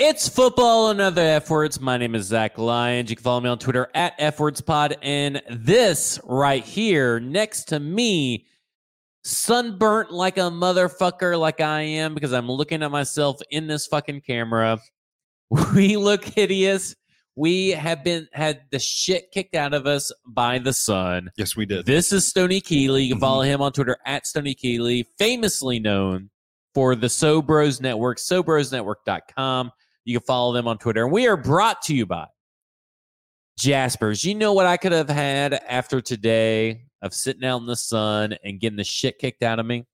It's football and other F words. My name is Zach Lyons. You can follow me on Twitter at F words pod. And this right here next to me, sunburnt like a motherfucker, like I am, because I'm looking at myself in this fucking camera. We look hideous. We have been had the shit kicked out of us by the sun. Yes, we did. This is Stony Keeley. You can follow mm-hmm. him on Twitter at Stony Keeley, famously known for the So Bros Network, SoBrosNetwork.com. You can follow them on Twitter. And we are brought to you by Jaspers. You know what I could have had after today of sitting out in the sun and getting the shit kicked out of me?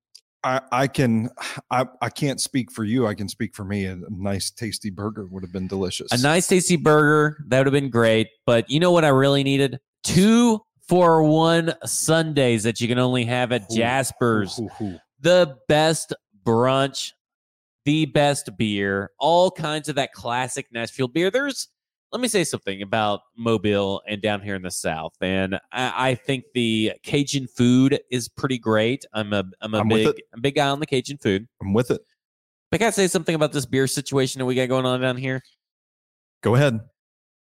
I, I can I, I can't speak for you. I can speak for me. A nice tasty burger would have been delicious. A nice tasty burger. That would have been great. But you know what I really needed? Two for one Sundays that you can only have at Ooh, Jaspers. Ooh, ooh, the best brunch, the best beer, all kinds of that classic Nashville beer. There's, let me say something about Mobile and down here in the South, and I, I think the Cajun food is pretty great. I'm a, I'm a I'm big, I'm a big guy on the Cajun food. I'm with it. But can I say something about this beer situation that we got going on down here? Go ahead.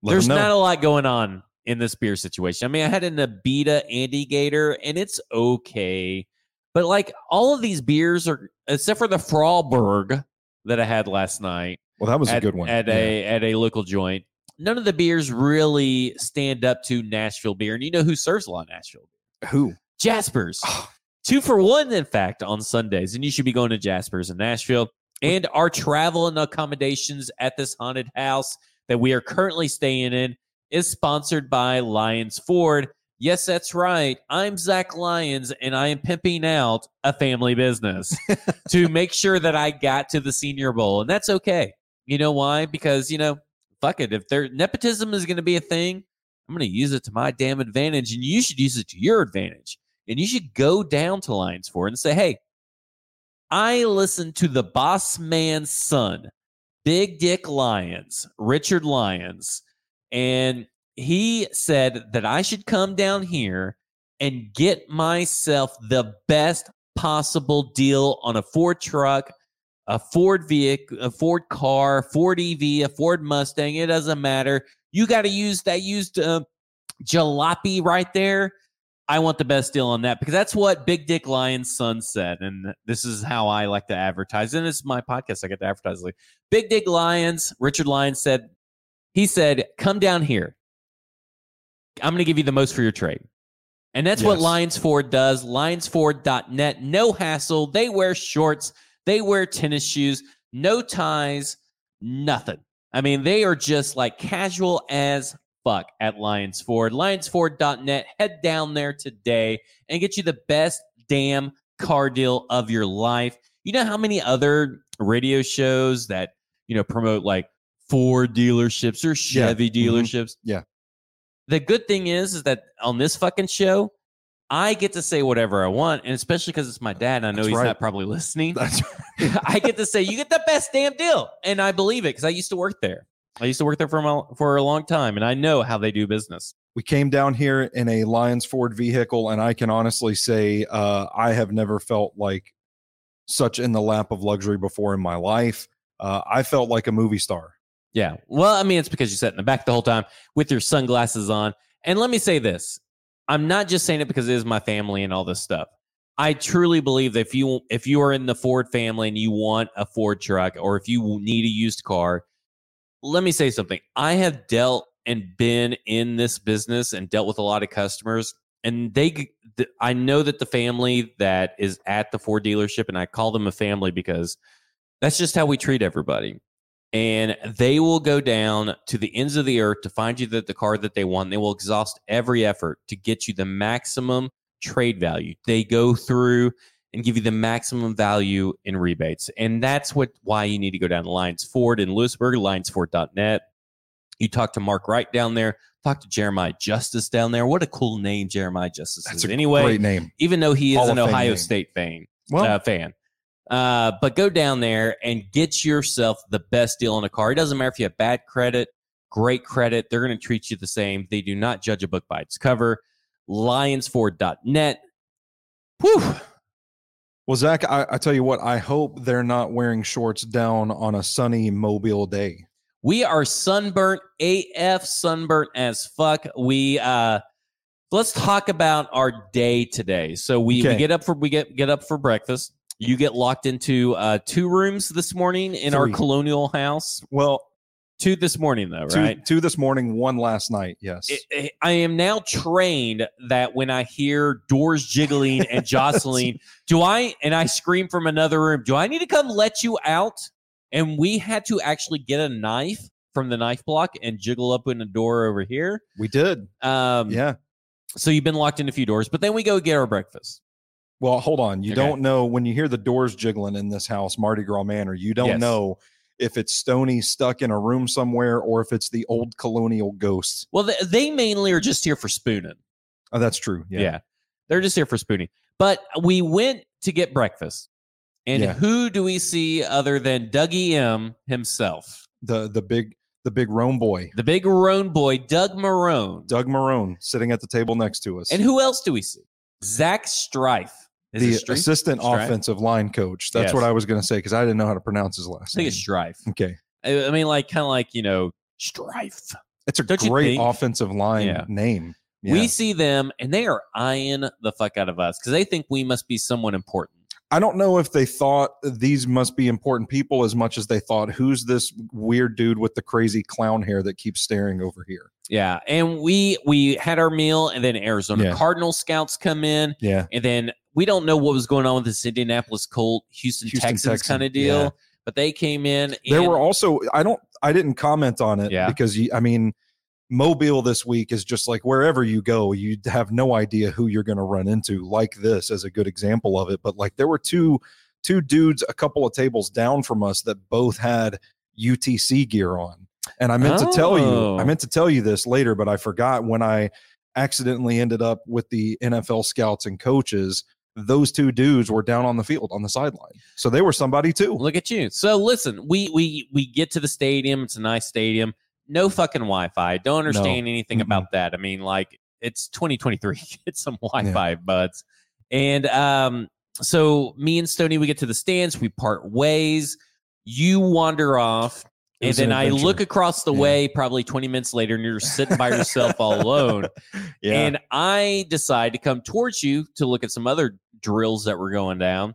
Let There's not a lot going on in this beer situation. I mean, I had an Abita Andygator, and it's okay. But like all of these beers are, except for the Frauberg that I had last night well, that was at, a good one. at Yeah. a at a local joint. None of the beers really stand up to Nashville beer, and you know who serves a lot of Nashville beer? Who? Jaspers. Two for one, in fact, on Sundays, and you should be going to Jaspers in Nashville. And our travel and accommodations at this haunted house that we are currently staying in is sponsored by Lions Ford. Yes, that's right. I'm Zach Lyons, and I am pimping out a family business to make sure that I got to the Senior Bowl, and that's okay. You know why? Because you know, fuck it. If there nepotism is going to be a thing, I'm going to use it to my damn advantage, and you should use it to your advantage. And you should go down to Lions Ford and say, "Hey, I listened to the boss man's son, Big Dick Lyons, Richard Lyons, and he said that I should come down here and get myself the best possible deal on a Ford truck, a Ford vehicle, a Ford car, Ford EV, a Ford Mustang. It doesn't matter. You got to use that used uh, jalopy right there. I want the best deal on that because that's what Big Dick Lion's son said. And this is how I like to advertise. And it's my podcast. I get to advertise. Like Big Dick Lions, Richard Lyons said, he said, come down here. I'm going to give you the most for your trade. And that's what Lions Ford does. LionsFord.net. No hassle. They wear shorts. They wear tennis shoes. No ties. Nothing. I mean, they are just like casual as fuck at Lions Ford. LionsFord.net. Head down there today and get you the best damn car deal of your life. You know how many other radio shows that, you know, promote like Ford dealerships or Chevy mhm. dealerships? Yeah. The good thing is, is that on this fucking show, I get to say whatever I want, and especially because it's my dad, and I know That's he's right. not probably listening. That's I get to say you get the best damn deal, and I believe it because I used to work there. I used to work there for a, for a long time, and I know how they do business. we came down here in a Lions Ford vehicle, and I can honestly say uh, I have never felt like such in the lap of luxury before in my life. Uh, I felt like a movie star. Yeah. Well, I mean, it's because you sat in the back the whole time with your sunglasses on. And let me say this I'm not just saying it because it is my family and all this stuff. I truly believe that if you if you are in the Ford family and you want a Ford truck or if you need a used car, let me say something. I have dealt and been in this business and dealt with a lot of customers and they I know that the family that is at the Ford dealership and I call them a family because that's just how we treat everybody and they will go down to the ends of the earth to find you the, the car that they want. They will exhaust every effort to get you the maximum trade value. They go through and give you the maximum value in rebates. And that's what why you need to go down to Lions Ford in Lewisburg, lionsford.net. You talk to Mark Wright down there, talk to Jeremiah Justice down there. What a cool name Jeremiah Justice That's is. a Anyway, great name. even though he is an Ohio name. State fan Well, uh, fan. Uh, but go down there and get yourself the best deal on a car. It doesn't matter if you have bad credit, great credit. They're going to treat you the same. They do not judge a book by its cover. Lionsford.net. Whew. well, Zach, I, I tell you what, I hope they're not wearing shorts down on a sunny Mobile day. We are sunburnt AF, sunburnt as fuck. We uh let's talk about our day today. So we, we get up for we get get up for breakfast. You get locked into uh two rooms this morning in our colonial house. Well, Two this morning though, two, right? two this morning, one last night. Yes. I- I- I am now trained that when I hear doors jiggling and jostling, do I and I scream from another room, do I need to come let you out? And we had to actually get a knife from the knife block and jiggle up in the door over here. we did. Um, Yeah. So you've been locked in a few doors, but then we go get our breakfast. Well, hold on. You Okay. don't know when you hear the doors jiggling in this house, Mardi Gras Manor, you don't Yes. know if it's Stony stuck in a room somewhere or if it's the old colonial ghosts. Well, they, they mainly are just here for spooning. Oh, that's true. Yeah. Yeah. They're just here for spooning. But we went to get breakfast. And Yeah. who do we see other than Dougie M himself? The the big the big Roan boy, The big Roan boy, Doug Marrone. Doug Marrone, sitting at the table next to us. And who else do we see? Zach Strife. Is the assistant offensive line coach. That's Yes. what I was going to say because I didn't know how to pronounce his last I think name. it's Strife. okay. I, I mean, like, kind of like, you know, Strife. It's a Don't great offensive line Yeah. name. Yeah. We see them and they are eyeing the fuck out of us because they think we must be someone important. I don't know if they thought these must be important people as much as they thought, who's this weird dude with the crazy clown hair that keeps staring over here? Yeah. And we we had our meal and then Arizona Yeah. Cardinal scouts come in Yeah. and then we don't know what was going on with this Indianapolis Colt, Houston, Houston Texans Texan, kind of deal. yeah. But they came in. There were also, I don't, I didn't comment on it Yeah. because, you, I mean, Mobile this week is just like wherever you go, you have no idea who you're going to run into, like this as a good example of it. But like there were two, two dudes a couple of tables down from us that both had UTC gear on. And I meant to tell you, Oh. I meant to oh. tell you this later, but I forgot when I accidentally ended up with the NFL scouts and coaches. Those two dudes were down on the field on the sideline, so they were somebody too. Look at you. So listen, we we we get to the stadium. It's a nice stadium. No fucking Wi-Fi. Don't understand anything Mm-mm. about that. I mean, like it's 2023. Get some Wi-Fi, buds. And um, so me and Stony, we get to the stands. We part ways. You wander off. It And then an I look across the Yeah. way, probably 20 minutes later, and you're sitting by yourself all alone. Yeah, And I decide to come towards you to look at some other drills that were going down.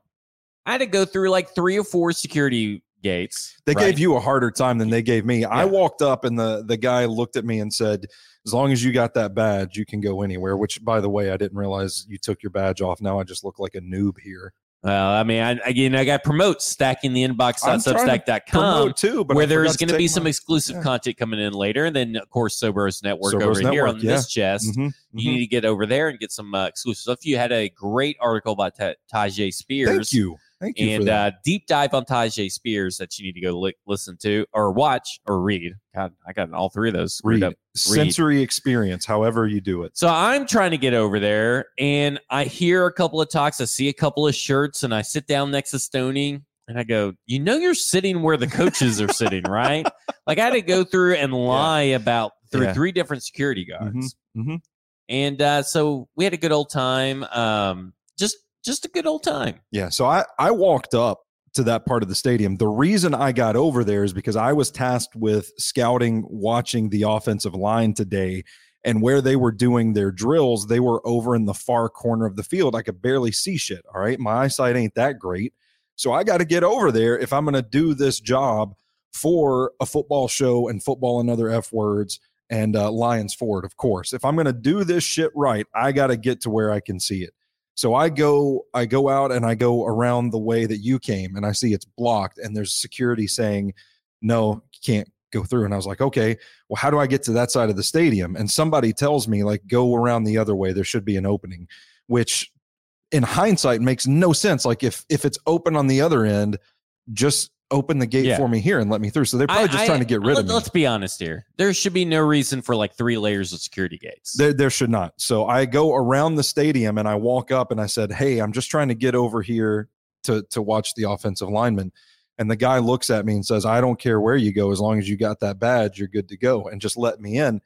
I had to go through like three or four security gates. they right? gave you a harder time than they gave me. I walked up and the the guy looked at me and said, "As long as you got that badge, you can go anywhere." Which, by the way, I didn't realize you took your badge off. Now I just look like a noob here. Well, I mean, I, again, I got promote stacking the inbox on I'm trying to substack.com Promote too, but where there's going to be some my- exclusive yeah. content coming in later. And then, of course, Soberos Network Soberos over here on yeah. this chest. Mhm, You mhm. need to get over there and get some uh, exclusive stuff. You had a great article by Ta- Tyjae Spears. Thank you, thank you and uh, deep dive on Tyjae Spears that you need to go li- listen to or watch or read. God, I got all three of those Read up. sensory experience, however you do it. So I'm trying to get over there, and I hear a couple of talks. I see a couple of shirts, and I sit down next to Stony, and I go, "You know, you're sitting where the coaches are sitting, right?" Like I had to go through and lie about through Yeah. three different security guards, mhm. and uh, so we had a good old time. Um, just just a good old time. Yeah. So I, I walked up to that part of the stadium. The reason I got over there is because I was tasked with scouting, watching the offensive line today. And where they were doing their drills, they were over in the far corner of the field. I could barely see shit. All right. My eyesight ain't that great. So I got to get over there if I'm going to do this job for a football show and football and other F words and uh, Lions Ford, of course. If I'm going to do this shit right, I got to get to where I can see it. So I go, I go out and I go around the way that you came, and I see it's blocked, and there's security saying, "No, can't go through." And I was like, "Okay, well, how do I get to that side of the stadium?" And somebody tells me, like, go around the other way. There should be an opening, which, in hindsight, makes no sense. Like, if if it's open on the other end, just open the gate Yeah. for me here and let me through. So they're probably I- just I- trying to get rid of me. Let's be honest here. There should be no reason for like three layers of security gates. There, there should not. So I go around the stadium and I walk up and I said, "Hey, I'm just trying to get over here to to watch the offensive lineman." And the guy looks at me and says, "I don't care where you go, as long as you got that badge, you're good to go." And just let me in.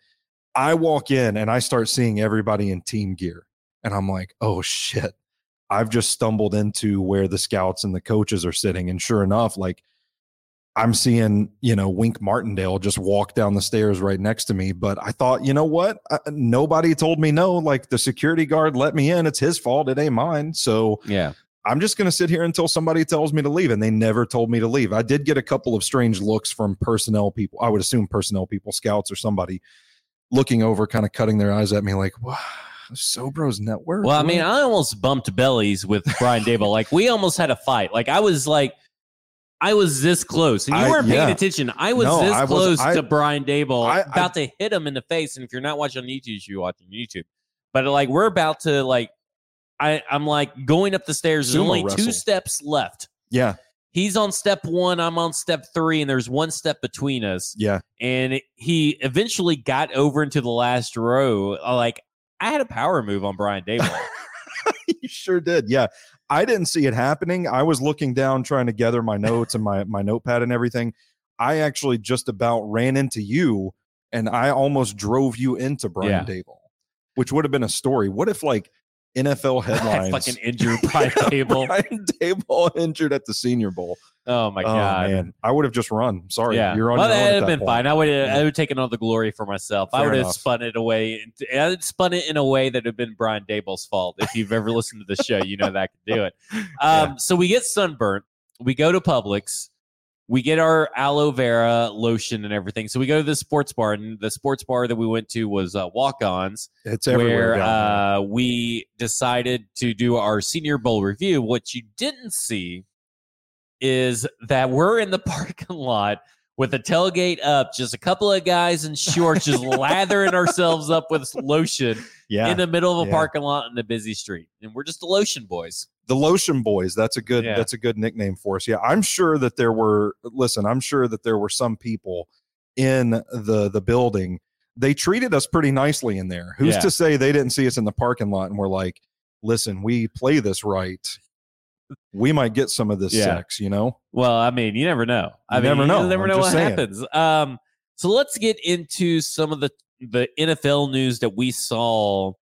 I walk in and I start seeing everybody in team gear, and I'm like, "Oh shit!" I've just stumbled into where the scouts and the coaches are sitting, and sure enough, like I'm seeing, you know, Wink Martindale just walk down the stairs right next to me. But I thought, you know what? I, nobody told me no. Like the security guard let me in. It's his fault. It ain't mine. So Yeah. I'm just going to sit here until somebody tells me to leave. And they never told me to leave. I did get a couple of strange looks from personnel people. I would assume personnel people, scouts or somebody looking over, kind of cutting their eyes at me like, wow, Sobro's network. Well, I mean, I almost bumped bellies with Brian Daboll. Like we almost had a fight. Like I was like, I was this close, and you I- weren't paying yeah. attention. I was No, this I was- close I- to Brian Daboll, about to hit him in the face. And if you're not watching on YouTube, you're watching YouTube. But like we're about to like, I I'm like going up the stairs. There's only two steps left. yeah, He's on step one. I'm on step three, and there's one step between us. yeah. and he eventually got over into the last row. Uh, Like I had a power move on Brian Daboll. you sure did. Yeah. I didn't see it happening. I was looking down trying to gather my notes and my my notepad and everything. I actually just about ran into you and I almost drove you into Brian Yeah. Daboll, which would have been a story. What if like NFL I headlines fucking injured Brian Daboll. Brian Daboll injured at the Senior Bowl. Oh my oh god. man, I would have just run. Sorry, Yeah, you're on well, your own that at would have that been point. fine. I would have, Yeah. I would have taken all the glory for myself. I Fair would have enough. spun it away. I'd spun it in a way that would have been Brian Daboll's fault. If you've ever listened to the show, you know that I could do it. Um, Yeah. So we get sunburnt. We go to Publix. We get our aloe vera lotion and everything. So we go to the sports bar, and the sports bar that we went to was uh, Walk-Ons. It's everywhere. where uh, we decided to do our Senior Bowl review. What you didn't see is that we're in the parking lot with the tailgate up, just a couple of guys in shorts, just lathering ourselves up with lotion yeah. in the middle of a Yeah. parking lot in the busy street, and we're just the lotion boys. The lotion boys that's a good Yeah. that's a good nickname for us yeah i'm sure that there were listen i'm sure that there were some people in the the building they treated us pretty nicely in there who's Yeah. to say they didn't see us in the parking lot and we're like listen we play this right we might get some of this Yeah. sex you know Well, I mean, you never know. I You mean, never know. You never I'm know what saying. happens. Um, so let's get into some of the the NFL news that we saw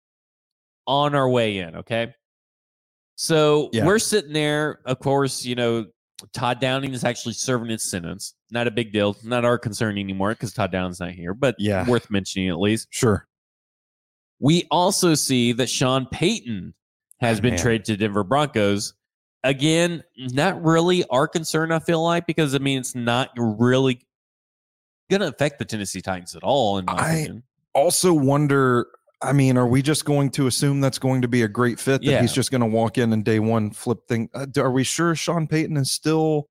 on our way in. Okay, so Yeah. we're sitting there. Of course, you know Todd Downing is actually serving his sentence. Not a big deal. Not our concern anymore because Todd Downing's not here. But Yeah. worth mentioning at least. sure We also see that Sean Payton has Oh, been man. traded to Denver Broncos. Again, not really our concern, I feel like, because I mean, it's not really going to affect the Tennessee Titans at all, in my I- opinion. also wonder I mean, are we just going to assume that's going to be a great fit? That Yeah. he's just going to walk in and day one flip thing. Uh, are we sure Sean Payton is still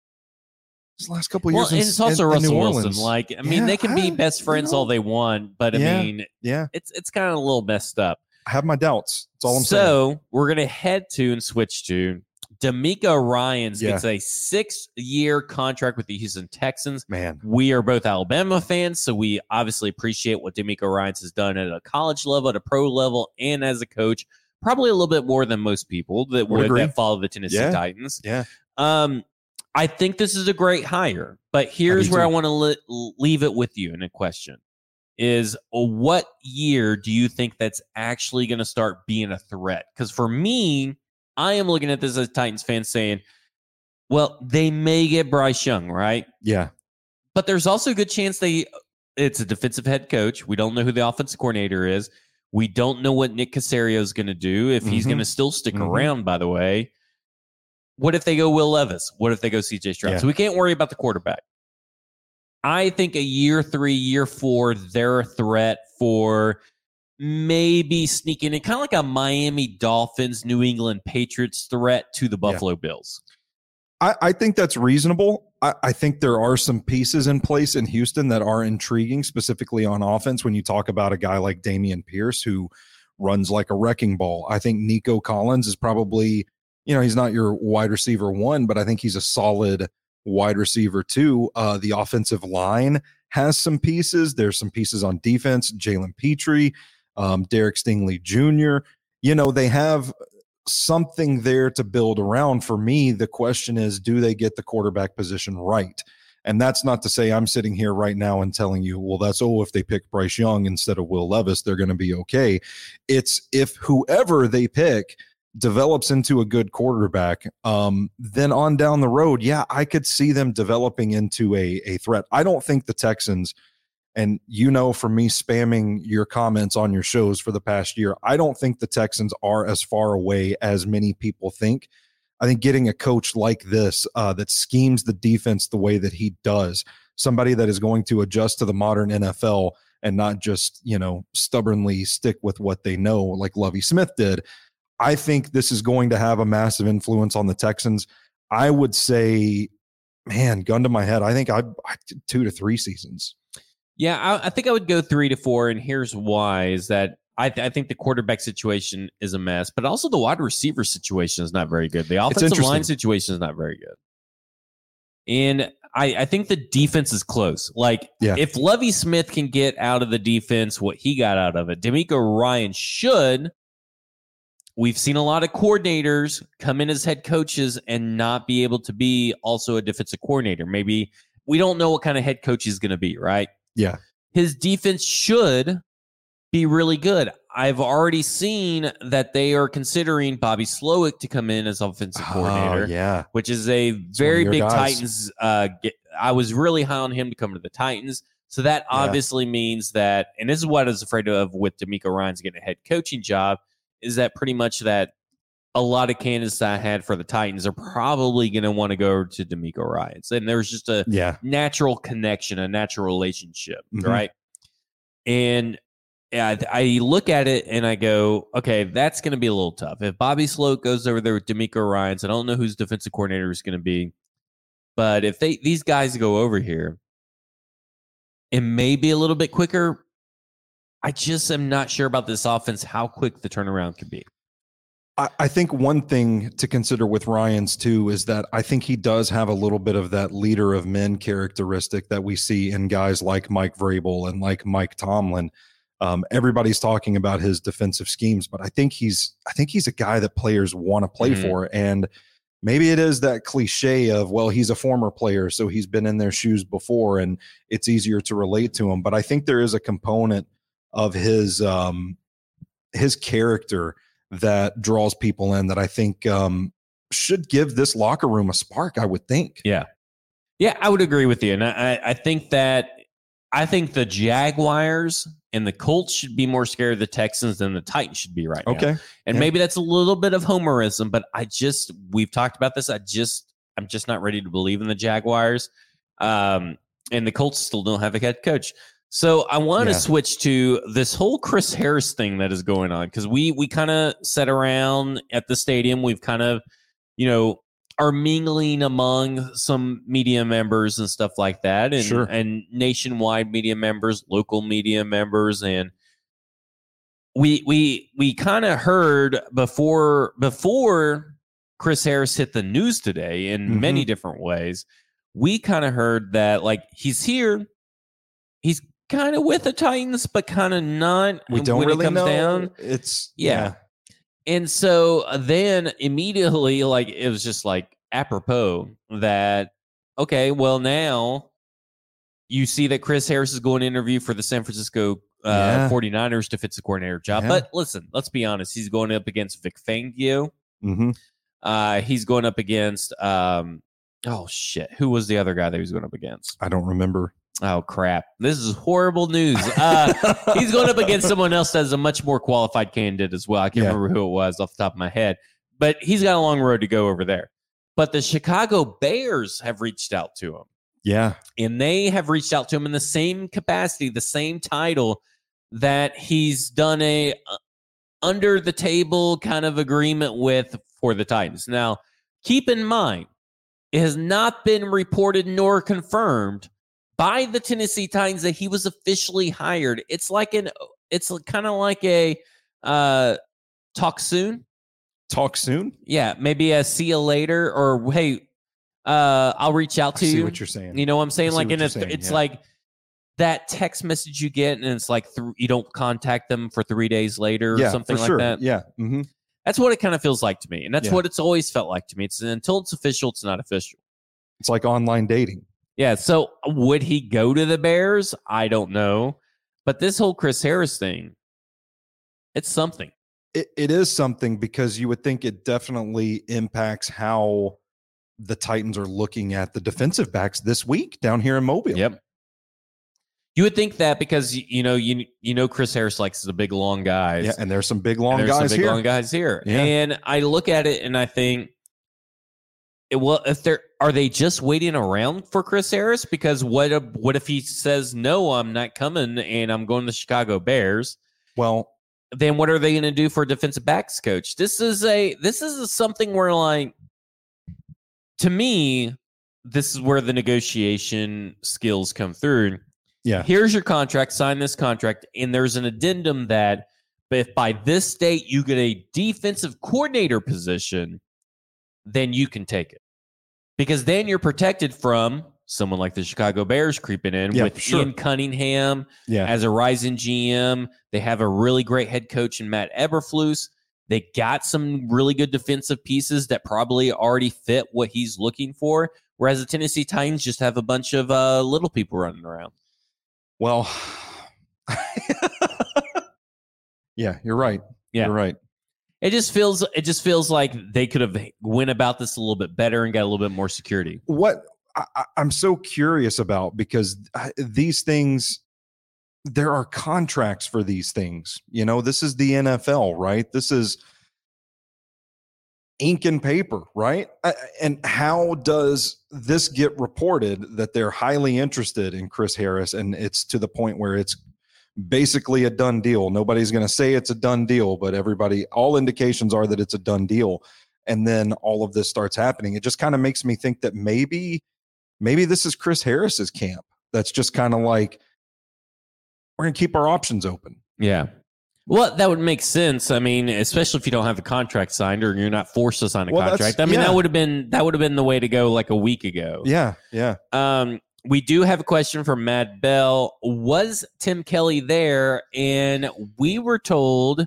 his last couple of Well, years? and in- it's also in- in Russell New Wilson. Like, I mean, Yeah, they can be I- best you friends all they want, but I Yeah. mean, yeah, it's it's kind of a little messed up. I have my doubts. That's all I'm saying. so we're gonna head to and switch to DeMeco Ryan's Yeah. gets a six-year contract with the Houston Texans. Man, We are both Alabama fans, so we obviously appreciate what DeMeco Ryans has done at a college level, at a pro level, and as a coach. Probably a little bit more than most people that Would that follow the Tennessee Yeah. Titans. Yeah. Um, I think this is a great hire, but here's do where I want to leave it with you in a question: Is uh, what year do you think that's actually going to start being a threat? Because for me, I am looking at this as a Titans fan saying, "Well, they may get Bryce Young, right?" yeah, But there's also a good chance they it's a defensive head coach. We don't know who the offensive coordinator is. We don't know what Nick Caserio is going to do if he's Mhm. going to still stick Mhm. around. By the way, what if they go Will Levis? What if they go CJ Stroud? Yeah. So we can't worry about the quarterback. I think a year three, year four, they're a threat for maybe sneaking in, kind of like a Miami Dolphins, New England Patriots threat to the Yeah. Buffalo Bills. I, I think that's reasonable. I, I think there are some pieces in place in Houston that are intriguing, specifically on offense. When you talk about a guy like Dameon Pierce, who runs like a wrecking ball, I think Nico Collins is probably, you know, he's not your wide receiver one, but I think he's a solid wide receiver two. Uh, the offensive line has some pieces. There's some pieces on defense. Jalen Pitre, um, Derek Stingley Jr. You know, they have something there to build around. For me, the question is, do they get the quarterback position right? And that's not to say I'm sitting here right now and telling you, well, that's oh, if they pick Bryce Young instead of Will Levis, they're going to be okay. It's if whoever they pick develops into a good quarterback, um, then on down the road, yeah, I could see them developing into a, a threat. I don't think the Texans, and you know from me spamming your comments on your shows for the past year, I don't think the Texans are as far away as many people think. I think getting a coach like this uh, that schemes the defense the way that he does, somebody that is going to adjust to the modern NFL and not just, you know, stubbornly stick with what they know like Lovie Smith did. I think this is going to have a massive influence on the Texans. I would say, man, gun to my head, I think I, I two to three seasons. Yeah, I, I, think I would go three to four, and here's why: is that I, th- I, think the quarterback situation is a mess, but also the wide receiver situation is not very good. The offensive line situation is not very good, and I, I think the defense is close. Like, yeah. if Lovie Smith can get out of the defense what he got out of it, DeMeco Ryan should we've seen a lot of coordinators come in as head coaches and not be able to be also a defensive coordinator. Maybe we don't know what kind of head coach he's going to be, right? Yeah. His defense should be really good. I've already seen that they are considering Bobby Slowik to come in as offensive oh, coordinator. Yeah. Which is a very big guys. Titans. Uh, get, I was really high on him to come to the Titans. So that obviously yeah. means that, and this is what I was afraid of with DeMeco Ryans getting a head coaching job is that pretty much that a lot of candidates I had for the Titans are probably going to want to go to DeMeco Ryans. And there's just a yeah. natural connection, a natural relationship, mm-hmm. right? And I, I look at it and I go, okay, that's going to be a little tough. If Bobby Slowik goes over there with DeMeco Ryans, I don't know whose defensive coordinator is going to be, but if they these guys go over here, it may be a little bit quicker, I just am not sure about this offense, how quick the turnaround could be. I, I think one thing to consider with Ryans too is that I think he does have a little bit of that leader of men characteristic that we see in guys like Mike Vrabel and like Mike Tomlin. Um, everybody's talking about his defensive schemes, but I think he's I think he's a guy that players want to play mm-hmm. for. And maybe it is that cliche of well, he's a former player, so he's been in their shoes before, and it's easier to relate to him. But I think there is a component of his um, his character that draws people in that I think um, should give this locker room a spark. I would think. Yeah, yeah, I would agree with you, and I, I think that I think the Jaguars and the Colts should be more scared of the Texans than the Titans should be right now. Okay, and yeah. maybe that's a little bit of homerism, but I just we've talked about this. I just I'm just not ready to believe in the Jaguars. Um, and the Colts still don't have a head coach. So I want yeah. to switch to this whole Chris Harris thing that is going on because we we kind of sat around at the stadium. We've kind of, you know, are mingling among some media members and stuff like that, and sure. and nationwide media members, local media members, and we we we kind of heard before before Chris Harris hit the news today in mm-hmm. many different ways. We kind of heard that like he's here, he's kind of with the Titans, but kind of not. We don't when really it comes know. Down. It's yeah. yeah. And so uh, then immediately, like it was just like apropos that okay, well now you see that Chris Harris is going to interview for the San Francisco uh, yeah. 49ers defensive coordinator job. Yeah. But listen, let's be honest, he's going up against Vic Fangio. Mm-hmm. Uh, he's going up against um, oh shit, who was the other guy that he was going up against? I don't remember. Oh crap! This is horrible news. Uh, he's going up against someone else that's a much more qualified candidate as well. I can't yeah. remember who it was off the top of my head, but he's got a long road to go over there. But the Chicago Bears have reached out to him. Yeah, and they have reached out to him in the same capacity, the same title that he's done a uh, under the table kind of agreement with for the Titans. Now, keep in mind, it has not been reported nor confirmed by the Tennessee Titans that he was officially hired. It's like an it's kind of like a uh talk soon. Talk soon? Yeah, maybe a see you later or hey, uh I'll reach out to I you. what you're saying. You know what I'm saying? Like in a, saying, it's yeah. like that text message you get and it's like th- you don't contact them for 3 days later or yeah, something like sure. that. Yeah. Mm-hmm. That's what it kind of feels like to me. And that's yeah. what it's always felt like to me. It's until it's official, it's not official. It's like online dating. Yeah. So would he go to the Bears? I don't know. But this whole Chris Harris thing, it's something. it, it is something because you would think it definitely impacts how the Titans are looking at the defensive backs this week down here in Mobile. Yep. You would think that because you know you you know Chris Harris likes the big long guys. Yeah, and there's some big long there's guys some big here. long guys here. Yeah. And I look at it and I think, it, well, if they're are they just waiting around for Chris Harris? Because what if, what if he says no, I'm not coming, and I'm going to the Chicago Bears? Well, Then what are they going to do for defensive backs coach? This is a this is a, something where like to me, this is where the negotiation skills come through yeah, here's your contract, sign this contract, and there's an addendum that if by this date you get a defensive coordinator position, then you can take it. Because then you're protected from someone like the Chicago Bears creeping in Yeah, with sure. Ian Cunningham yeah, as a rising GM. They have a really great head coach in Matt Eberflus. They got some really good defensive pieces that probably already fit what he's looking for. Whereas the Tennessee Titans just have a bunch of uh, little people running around. well, yeah, you're right. Yeah. You're right. It just feels it just feels like they could have went about this a little bit better and got a little bit more security. What I, I'm so curious about because uh, these things, there are contracts for these things. You know, this is the NFL, right? This is ink and paper, right? Uh, and how does this get reported that they're highly interested in Chris Harris and it's to the point where it's basically a done deal? Nobody's going to say it's a done deal, but everybody, all indications are that it's a done deal. And then all of this starts happening. It just kind of makes me think that maybe, maybe this is Chris Harris's camp. That's just kind of like, we're going to keep our options open. Yeah. Well, that would make sense. I mean, especially if you don't have a contract signed or you're not forced to sign a Well, contract. I mean, yeah. that would have been that would have been the way to go like a week ago. Yeah. Yeah. Um, we do have a question from Matt Bell. Was Tim Kelly there? And we were told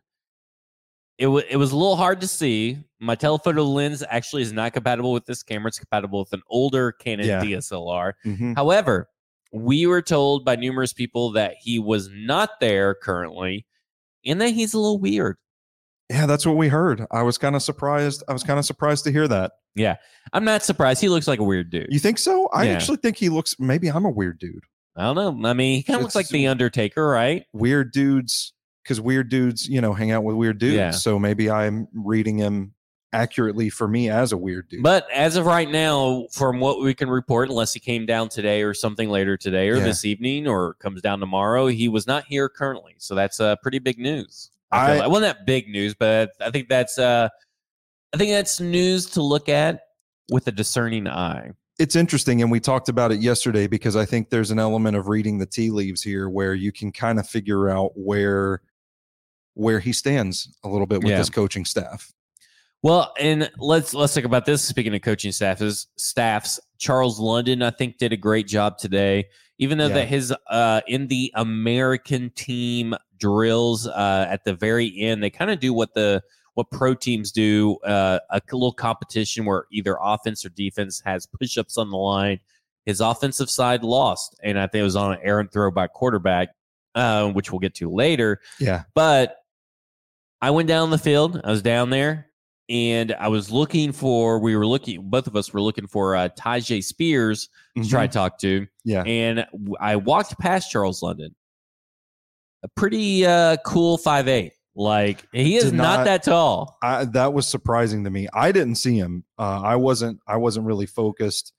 it, w- it was a little hard to see. My telephoto lens actually is not compatible with this camera. It's compatible with an older Canon Yeah. DSLR. Mhm. However, we were told by numerous people that he was not there currently and that he's a little weird. Yeah, that's what we heard. I was kind of surprised. I was kind of surprised to hear that. Yeah. I'm not surprised. He looks like a weird dude. You think so? I Yeah. actually think he looks. Maybe I'm a weird dude. I don't know. I mean, he kind of looks like It's- the Undertaker, right? Weird dudes, because weird dudes, you know, hang out with weird dudes. Yeah. So maybe I'm reading him accurately for me as a weird dude. But as of right now, from what we can report, unless he came down today or something later today or Yeah. this evening or comes down tomorrow, he was not here currently. So that's uh, pretty big news. I, I- like. well, not big news, but I think that's uh, I think that's news to look at with a discerning eye. it's interesting, and we talked about it yesterday because I think there's an element of reading the tea leaves here where you can kind of figure out where where he stands a little bit with Yeah. his coaching staff. Well, and let's let's talk about this. Speaking of coaching staffs, staffs, Charles London, I think, did a great job today. Even though Yeah. that his uh, in the American team drills uh, at the very end, they kind of do what the what pro teams do, uh, a little competition where either offense or defense has push-ups on the line. His offensive side lost, and I think it was on an errant throw by quarterback, uh, which we'll get to later. Yeah. But I went down the field. I was down there and I was looking for, we were looking, both of us were looking for uh, Tyjae Spears to try to talk to. Mm-hmm. Yeah. And I walked past Charles London. A pretty uh, cool five eight. Like he is not, not- that tall. I, that was surprising to me. I didn't see him. Uh, I wasn't. I wasn't really focused.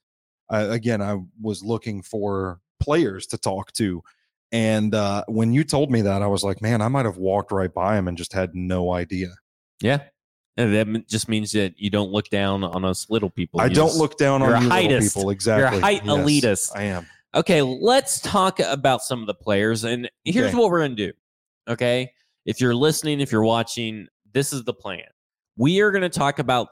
Uh, again, I was looking for players to talk to, and uh, when you told me that, I was like, man, I might have walked right by him and just had no idea. Yeah. And that just means that you don't look down on us little people. I You don't just- look down you're a on you little heightist. people. Exactly. height Yes, elitist. I am. Okay, let's talk about some of the players. And here's Okay. what we're going to do. Okay. If you're listening, if you're watching, this is the plan. We are going to talk about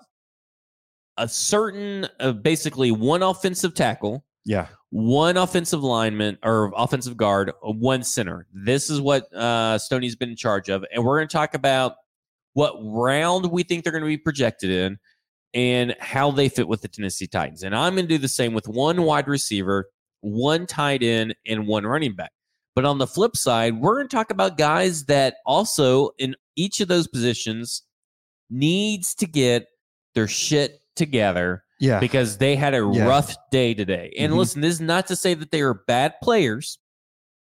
a certain, uh, basically one offensive tackle, Yeah. one offensive lineman or offensive guard, one center. This is what uh, Stoney's been in charge of. And we're going to talk about what round we think they're going to be projected in and how they fit with the Tennessee Titans. And I'm going to do the same with one wide receiver, one tight end, and one running back. But on the flip side, we're going to talk about guys that also in each of those positions needs to get their shit together Yeah. because they had a Yeah. rough day today. And Mhm. listen, this is not to say that they are bad players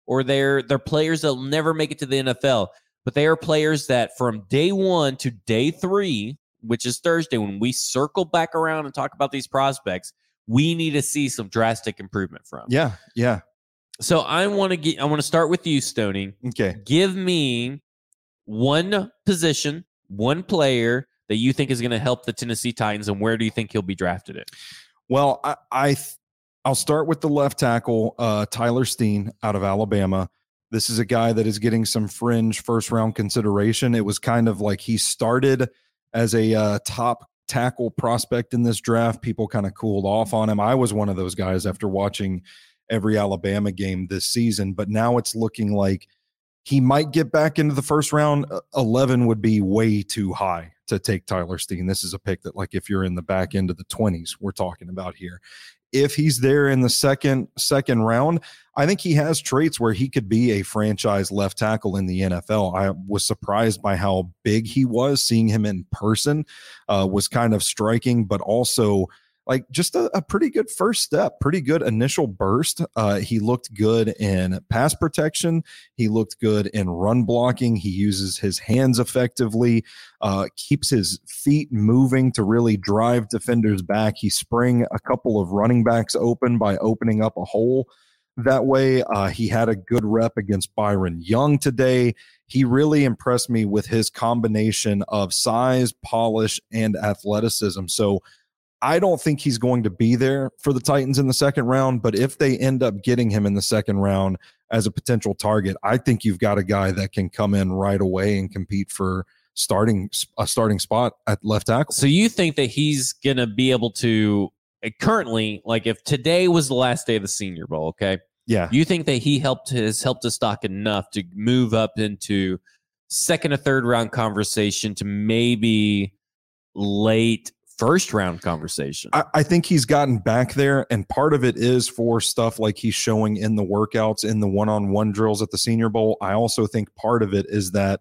or they're they're players that'll never make it to the NFL, but they are players that from day one to day three, which is Thursday, when we circle back around and talk about these prospects, we need to see some drastic improvement from. Yeah. Yeah. So I want to get I want to start with you, Stoney. Okay. Give me one position, one player that you think is going to help the Tennessee Titans, and where do you think he'll be drafted in? Well, I, I th- I'll start with the left tackle, uh, Tyler Steen out of Alabama. This is a guy that is getting some fringe first round consideration. It was kind of like he started as a uh, top tackle prospect in this draft. People kind of cooled off on him. I was one of those guys after watching every Alabama game this season, but now it's looking like he might get back into the first round. Uh, 11 would be way too high to take Tyler Steen. This is a pick that, like, if you're in the back end of the 20s, we're talking about here. If he's there in the second second round, I think he has traits where he could be a franchise left tackle in the NFL. I was surprised by how big he was. Seeing him in person uh, was kind of striking, but also like just a, a pretty good first step, pretty good initial burst. Uh, he looked good in pass protection. He looked good in run blocking. He uses his hands effectively, uh, keeps his feet moving to really drive defenders back. He spring a couple of running backs open by opening up a hole that way. Uh, he had a good rep against Byron Young today. He really impressed me with his combination of size, polish, and athleticism. So, I don't think he's going to be there for the Titans in the second round, but if they end up getting him in the second round as a potential target, I think you've got a guy that can come in right away and compete for starting a starting spot at left tackle. So you think that he's going to be able to uh, currently, like if today was the last day of the Senior Bowl, okay? Yeah. You think that he helped has helped his stock enough to move up into second or third round conversation to maybe late first round conversation? I, I think he's gotten back there, and part of it is for stuff like he's showing in the workouts, in the one on one drills at the Senior Bowl. I also think part of it is that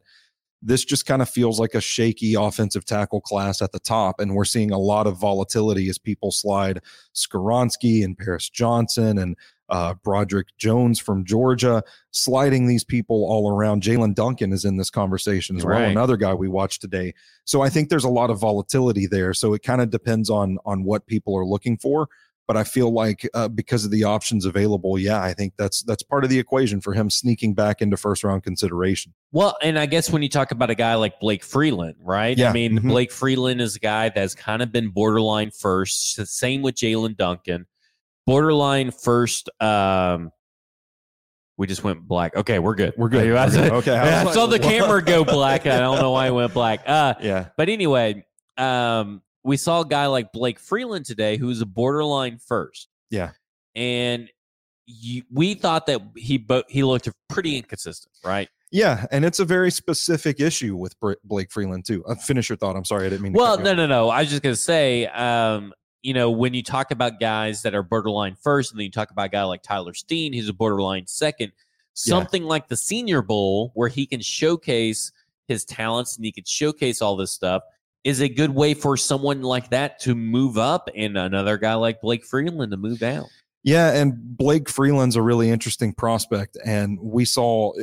this just kind of feels like a shaky offensive tackle class at the top, and we're seeing a lot of volatility as people slide Skoronski and Paris Johnson and uh, Broderick Jones from Georgia, sliding these people all around. Jaelyn Duncan is in this conversation as well, another guy we watched today. So I think there's a lot of volatility there. So it kind of depends on on what people are looking for. But I feel like uh, because of the options available, yeah, I think that's that's part of the equation for him sneaking back into first round consideration. Well, and I guess when you talk about a guy like Blake Freeland, right? Yeah. I mean, mhm. Blake Freeland is a guy that's kind of been borderline first. The same with Jaelyn Duncan. Borderline first. Um, we just went black. Okay, we're good. We're good. We're. Okay, I saw like, the what? camera go black. I don't know why it went black. Uh, Yeah, but anyway, um, we saw a guy like Blake Freeland today who's a borderline first. Yeah. And you, we thought that he bo- he looked pretty inconsistent, right? yeah, and it's a very specific issue with Blake Freeland too. Uh, finish your thought. I'm sorry, I didn't mean. To Well, no, no, no. I was just gonna say, um, you know, when you talk about guys that are borderline first, and then you talk about a guy like Tyler Steen, who's a borderline second, Yeah. something like the Senior Bowl, where he can showcase his talents and he can showcase all this stuff, is a good way for someone like that to move up, and another guy like Blake Freeland to move down. Yeah, and Blake Freeland's a really interesting prospect, and we saw.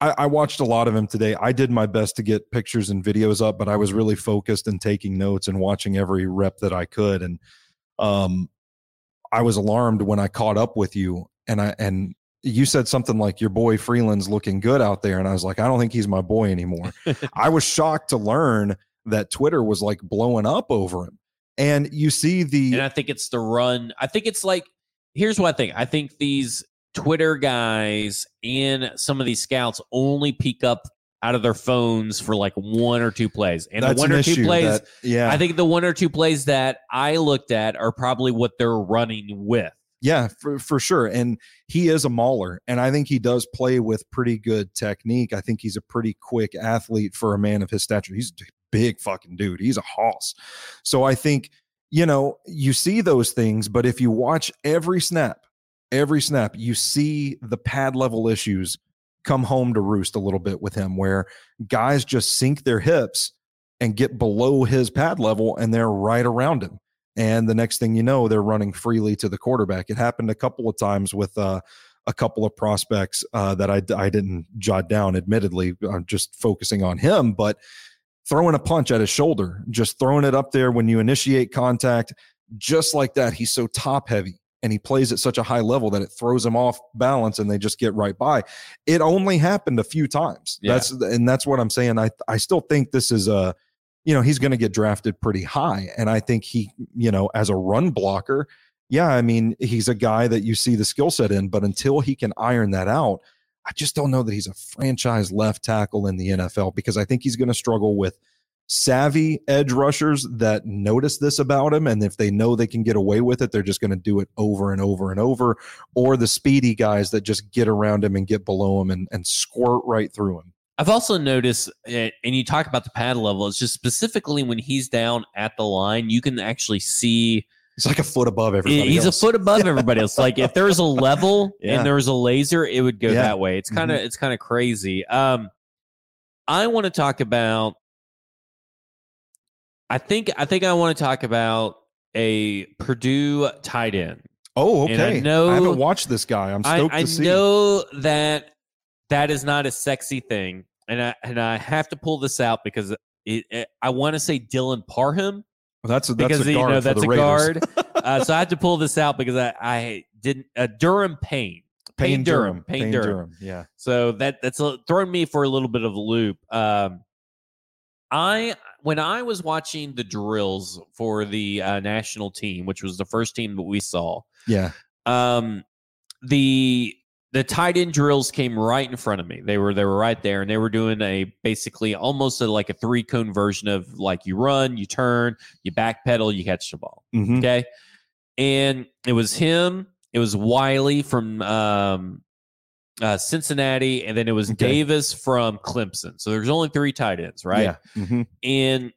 I, I watched a lot of him today. I did my best to get pictures and videos up, but I was really focused and taking notes and watching every rep that I could. And um, I was alarmed when I caught up with you, and I and you said something like your boy Freeland's looking good out there, and I was like, I don't think he's my boy anymore. I was shocked to learn that Twitter was like blowing up over him. And you see the And I think it's the run. I think it's like here's what I think. I think these Twitter guys and some of these scouts only peek up out of their phones for like one or two plays. And the that's one an or two plays, that- yeah, I think the one or two plays that I looked at are probably what they're running with. Yeah, for, for sure. And he is a mauler. And I think he does play with pretty good technique. I think he's a pretty quick athlete for a man of his stature. He's a big fucking dude. He's a hoss. So I think, you know, you see those things, but if you watch every snap, every snap, you see the pad level issues come home to roost a little bit with him, where guys just sink their hips and get below his pad level and they're right around him. And the next thing you know, they're running freely to the quarterback. It happened a couple of times with uh, a couple of prospects uh, that I, I didn't jot down, admittedly. I'm just focusing on him, but throwing a punch at his shoulder, just throwing it up there when you initiate contact, just like that. He's so top heavy and he plays at such a high level that it throws him off balance and they just get right by. It only happened a few times. Yeah. That's and that's what I'm saying. I I still think this is a you know, he's going to get drafted pretty high and I think he, you know, as a run blocker, yeah, I mean, he's a guy that you see the skill set in, but until he can iron that out, I just don't know that he's a franchise left tackle in the NFL because I think he's going to struggle with savvy edge rushers that notice this about him. And if they know they can get away with it, they're just going to do it over and over and over. Or the speedy guys that just get around him and get below him and, and squirt right through him. I've also noticed, uh, and you talk about the pad level, it's just specifically when he's down at the line, you can actually see He's like a foot above everybody. he's else. a foot above everybody else. Like if there was a level Yeah. and there was a laser, it would go Yeah. that way. It's kind of it's kind of crazy. Um, I want to talk about. I think I think I want to talk about a Purdue tight end. Oh, And I okay. know- I haven't watched this guy. I'm stoked I to see. I know that that is not a sexy thing, and I and I have to pull this out because it, it, I want to say Dylan Parham That's a, that's because a you guard know for that's a Raiders. guard. uh, so I had to pull this out because I, I didn't uh, Durham Payne. Payne Durham. Payne Durham. Yeah. So that that's a, throwing me for a little bit of a loop. Um, I when I was watching the drills for the uh, national team, which was the first team that we saw, Yeah. um, the the tight end drills came right in front of me. They were they were right there, and they were doing a basically almost a, like a three cone version of like you run, you turn, you backpedal, you catch the ball. Mhm. Okay. And it was him, it was Wiley from um, uh, Cincinnati, and then it was Okay. Davis from Clemson. So there's only three tight ends, right? Yeah. Mhm. And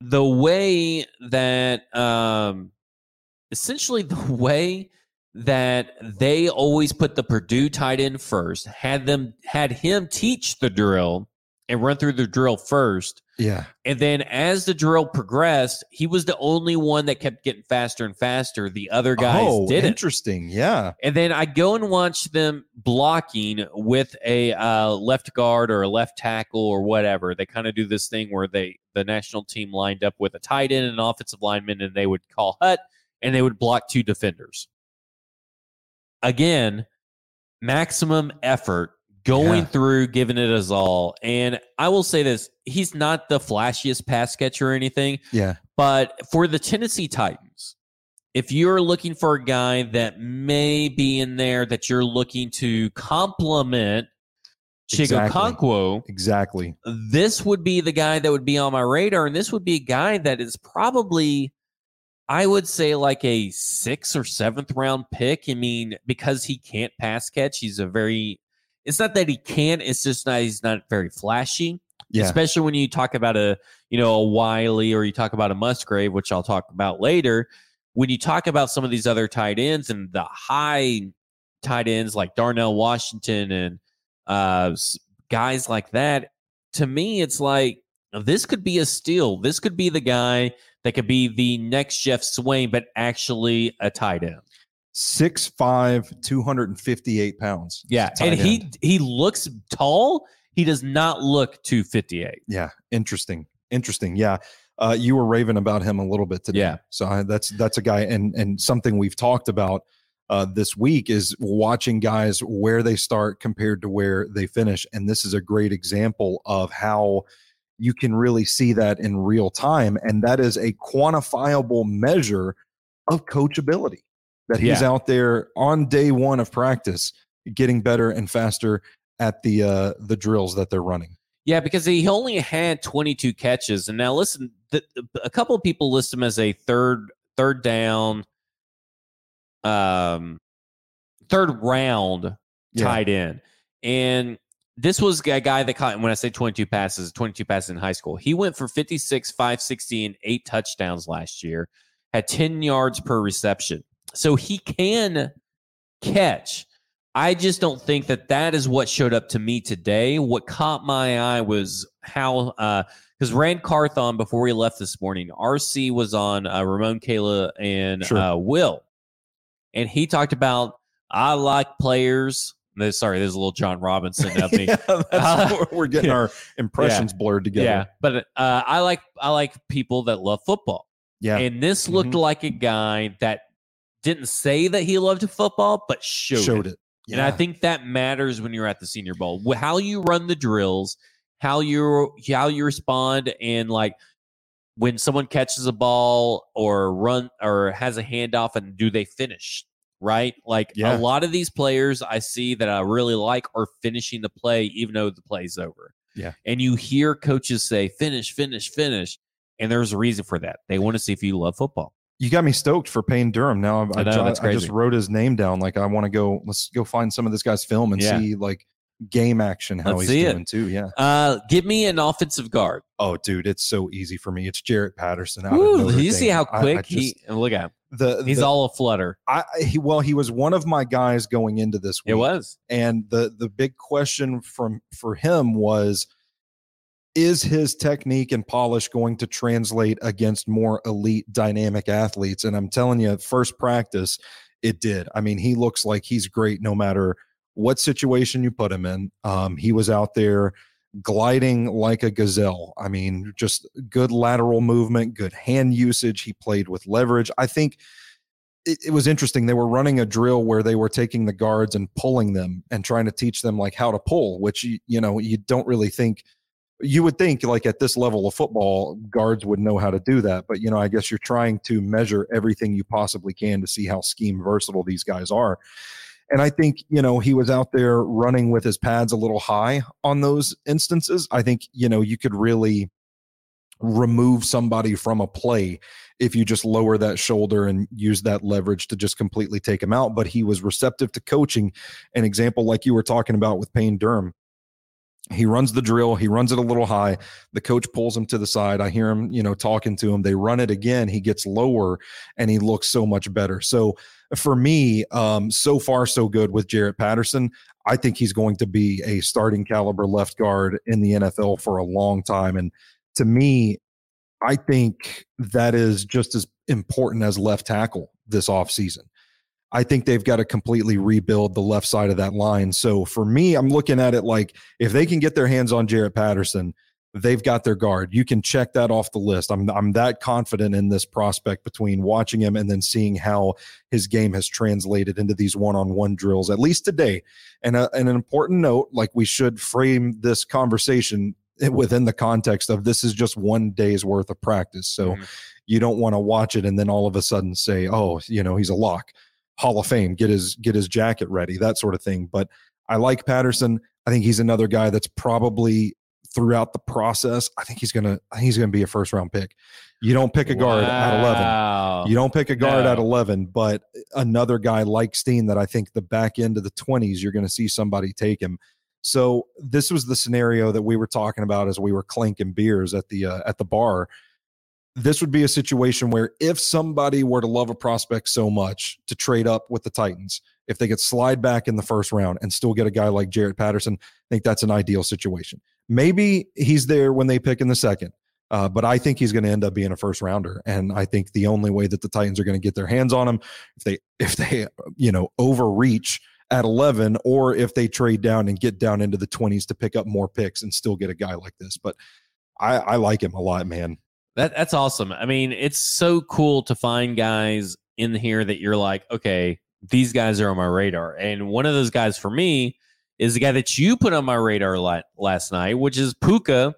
the way that, um, essentially, the way that they always put the Purdue tight end first, had them had him teach the drill and run through the drill first. Yeah. And then as the drill progressed, he was the only one that kept getting faster and faster. The other guys oh, didn't. interesting. Yeah. And then I go and watch them blocking with a uh, left guard or a left tackle or whatever. They kind of do this thing where they the national team lined up with a tight end and an offensive lineman, and they would call hut and they would block two defenders. Again, maximum effort going Yeah. through, giving it his all. And I will say this: he's not the flashiest pass catcher or anything, Yeah. but for the Tennessee Titans, if you're looking for a guy that may be in there that you're looking to complement Chigo Exactly. Exactly. this would be the guy that would be on my radar. And this would be a guy that is probably, I would say, like a sixth or seventh round pick. I mean, because he can't pass catch, he's a very, it's not that he can't, it's just not, he's not very flashy Yeah. especially when you talk about a you know a Wiley or you talk about a Musgrave, which I'll talk about later. When you talk about some of these other tight ends and the high tight ends like Darnell Washington and uh, guys like that, to me, it's like this could be a steal. This could be the guy that could be the next Jeff Swain, but actually a tight end. 6'5, 258 pounds. Yeah, and he end. he looks tall. He does not look 258. Yeah. Interesting. Interesting. Yeah. Uh, you were raving about him a little bit today. Yeah. So I, that's that's a guy, and and something we've talked about uh, this week is watching guys where they start compared to where they finish, and this is a great example of how you can really see that in real time, and that is a quantifiable measure of coachability. That he's Yeah. out there on day one of practice, getting better and faster at the uh, the drills that they're running. Yeah, because he only had 22 catches, and now listen, the, a couple of people list him as a third third down, um, third round Yeah. tight end, and this was a guy that caught. When I say 22 passes, 22 passes in high school, he went for 56, 560, and eight touchdowns last year. Had 10 yards per reception, so he can catch. I just don't think that that is what showed up to me today. What caught my eye was how, because Ran Carthon, before he left this morning, RC was on uh, Ramon Kayla and Sure. uh, Will, and he talked about I like players. Sorry, there's a little John Robinson of me. yeah, Uh, we're getting our impressions blurred together. Yeah, but uh, I like I like people that love football. Yeah. And this looked Mhm. like a guy that didn't say that he loved football, but showed, showed it. it. And I think that matters when you're at the Senior Bowl. How you run the drills, how you how you respond, and like when someone catches a ball or run or has a handoff, and do they finish? Right, like Yeah. a lot of these players I see that I really like are finishing the play even though the play's over. Yeah. and you hear coaches say finish, finish, finish, and there's a reason for that. They want to see if you love football. You got me stoked for Payne Durham. Now I, I know, that's I just wrote his name down. Like I want to go. Let's go find some of this guy's film and Yeah. see like game action how Let's he's see it. doing too. Yeah. Uh, give me an offensive guard. Oh, dude, it's so easy for me. It's Jarrett Patterson. Out Ooh, you see how I- I quick just- he? Look at him. the He's the, all a flutter. I, he, well, he was one of my guys going into this week. It was. and the the big question from for him was is his technique and polish going to translate against more elite dynamic athletes? And i'm telling you first practice it did. I mean he looks like he's great no matter what situation you put him in. Um, he was out there gliding like a gazelle. I mean just good lateral movement good hand usage. He played with leverage. I think it, it was interesting. They were running a drill where they were taking the guards and pulling them and trying to teach them like how to pull, which you, you know you don't really think you would think like at this level of football guards would know how to do that but you know i guess you're trying to measure everything you possibly can to see how scheme versatile these guys are. And i think you know he was out there running with his pads a little high on those instances. I think you know you could really remove somebody from a play if you just lower that shoulder and use that leverage to just completely take him out but he was receptive to coaching. An example like you were talking about with Payne Durham he runs the drill. He runs it a little high. The coach pulls him to the side. I hear him you know talking to him. They run it again. He gets lower and he looks so much better. So for me um so far so good with jarrett patterson. I think he's going to be a starting caliber left guard in the nfl for a long time. And to me i think that is just as important as left tackle this offseason I think they've got to completely rebuild the left side of that line. So for me, I'm looking at it like if they can get their hands on Jarrett Patterson, they've got their guard. You can check that off the list. I'm I'm that confident in this prospect between watching him and then seeing how his game has translated into these one-on-one drills at least today. And, a, and an important note, like we should frame this conversation within the context of this is just one day's worth of practice. So Mhm. you don't want to watch it and then all of a sudden say, "Oh, you know, he's a lock." Hall of Fame, get his get his jacket ready, that sort of thing. But I like Patterson. I think he's another guy that's probably throughout the process. I think he's gonna I think he's gonna be a first round pick. You don't pick a guard at eleven. You don't pick a guard at 11, but another guy like Steen that I think the back end of the 20s, you're going to see somebody take him. So this was the scenario that we were talking about as we were clinking beers at the uh, at the bar. This would be a situation where if somebody were to love a prospect so much to trade up with the Titans, if they could slide back in the first round and still get a guy like Jarrett Patterson, I think that's an ideal situation. Maybe he's there when they pick in the second. Uh, but I think he's going to end up being a first rounder, and I think the only way that the Titans are going to get their hands on him if they if they you know overreach at eleven, or if they trade down and get down into the twenties to pick up more picks and still get a guy like this. But I, I like him a lot, man. That that's awesome. I mean, it's so cool to find guys in here that you're like, okay, these guys are on my radar. And one of those guys for me is the guy that you put on my radar la- last night, which is Puka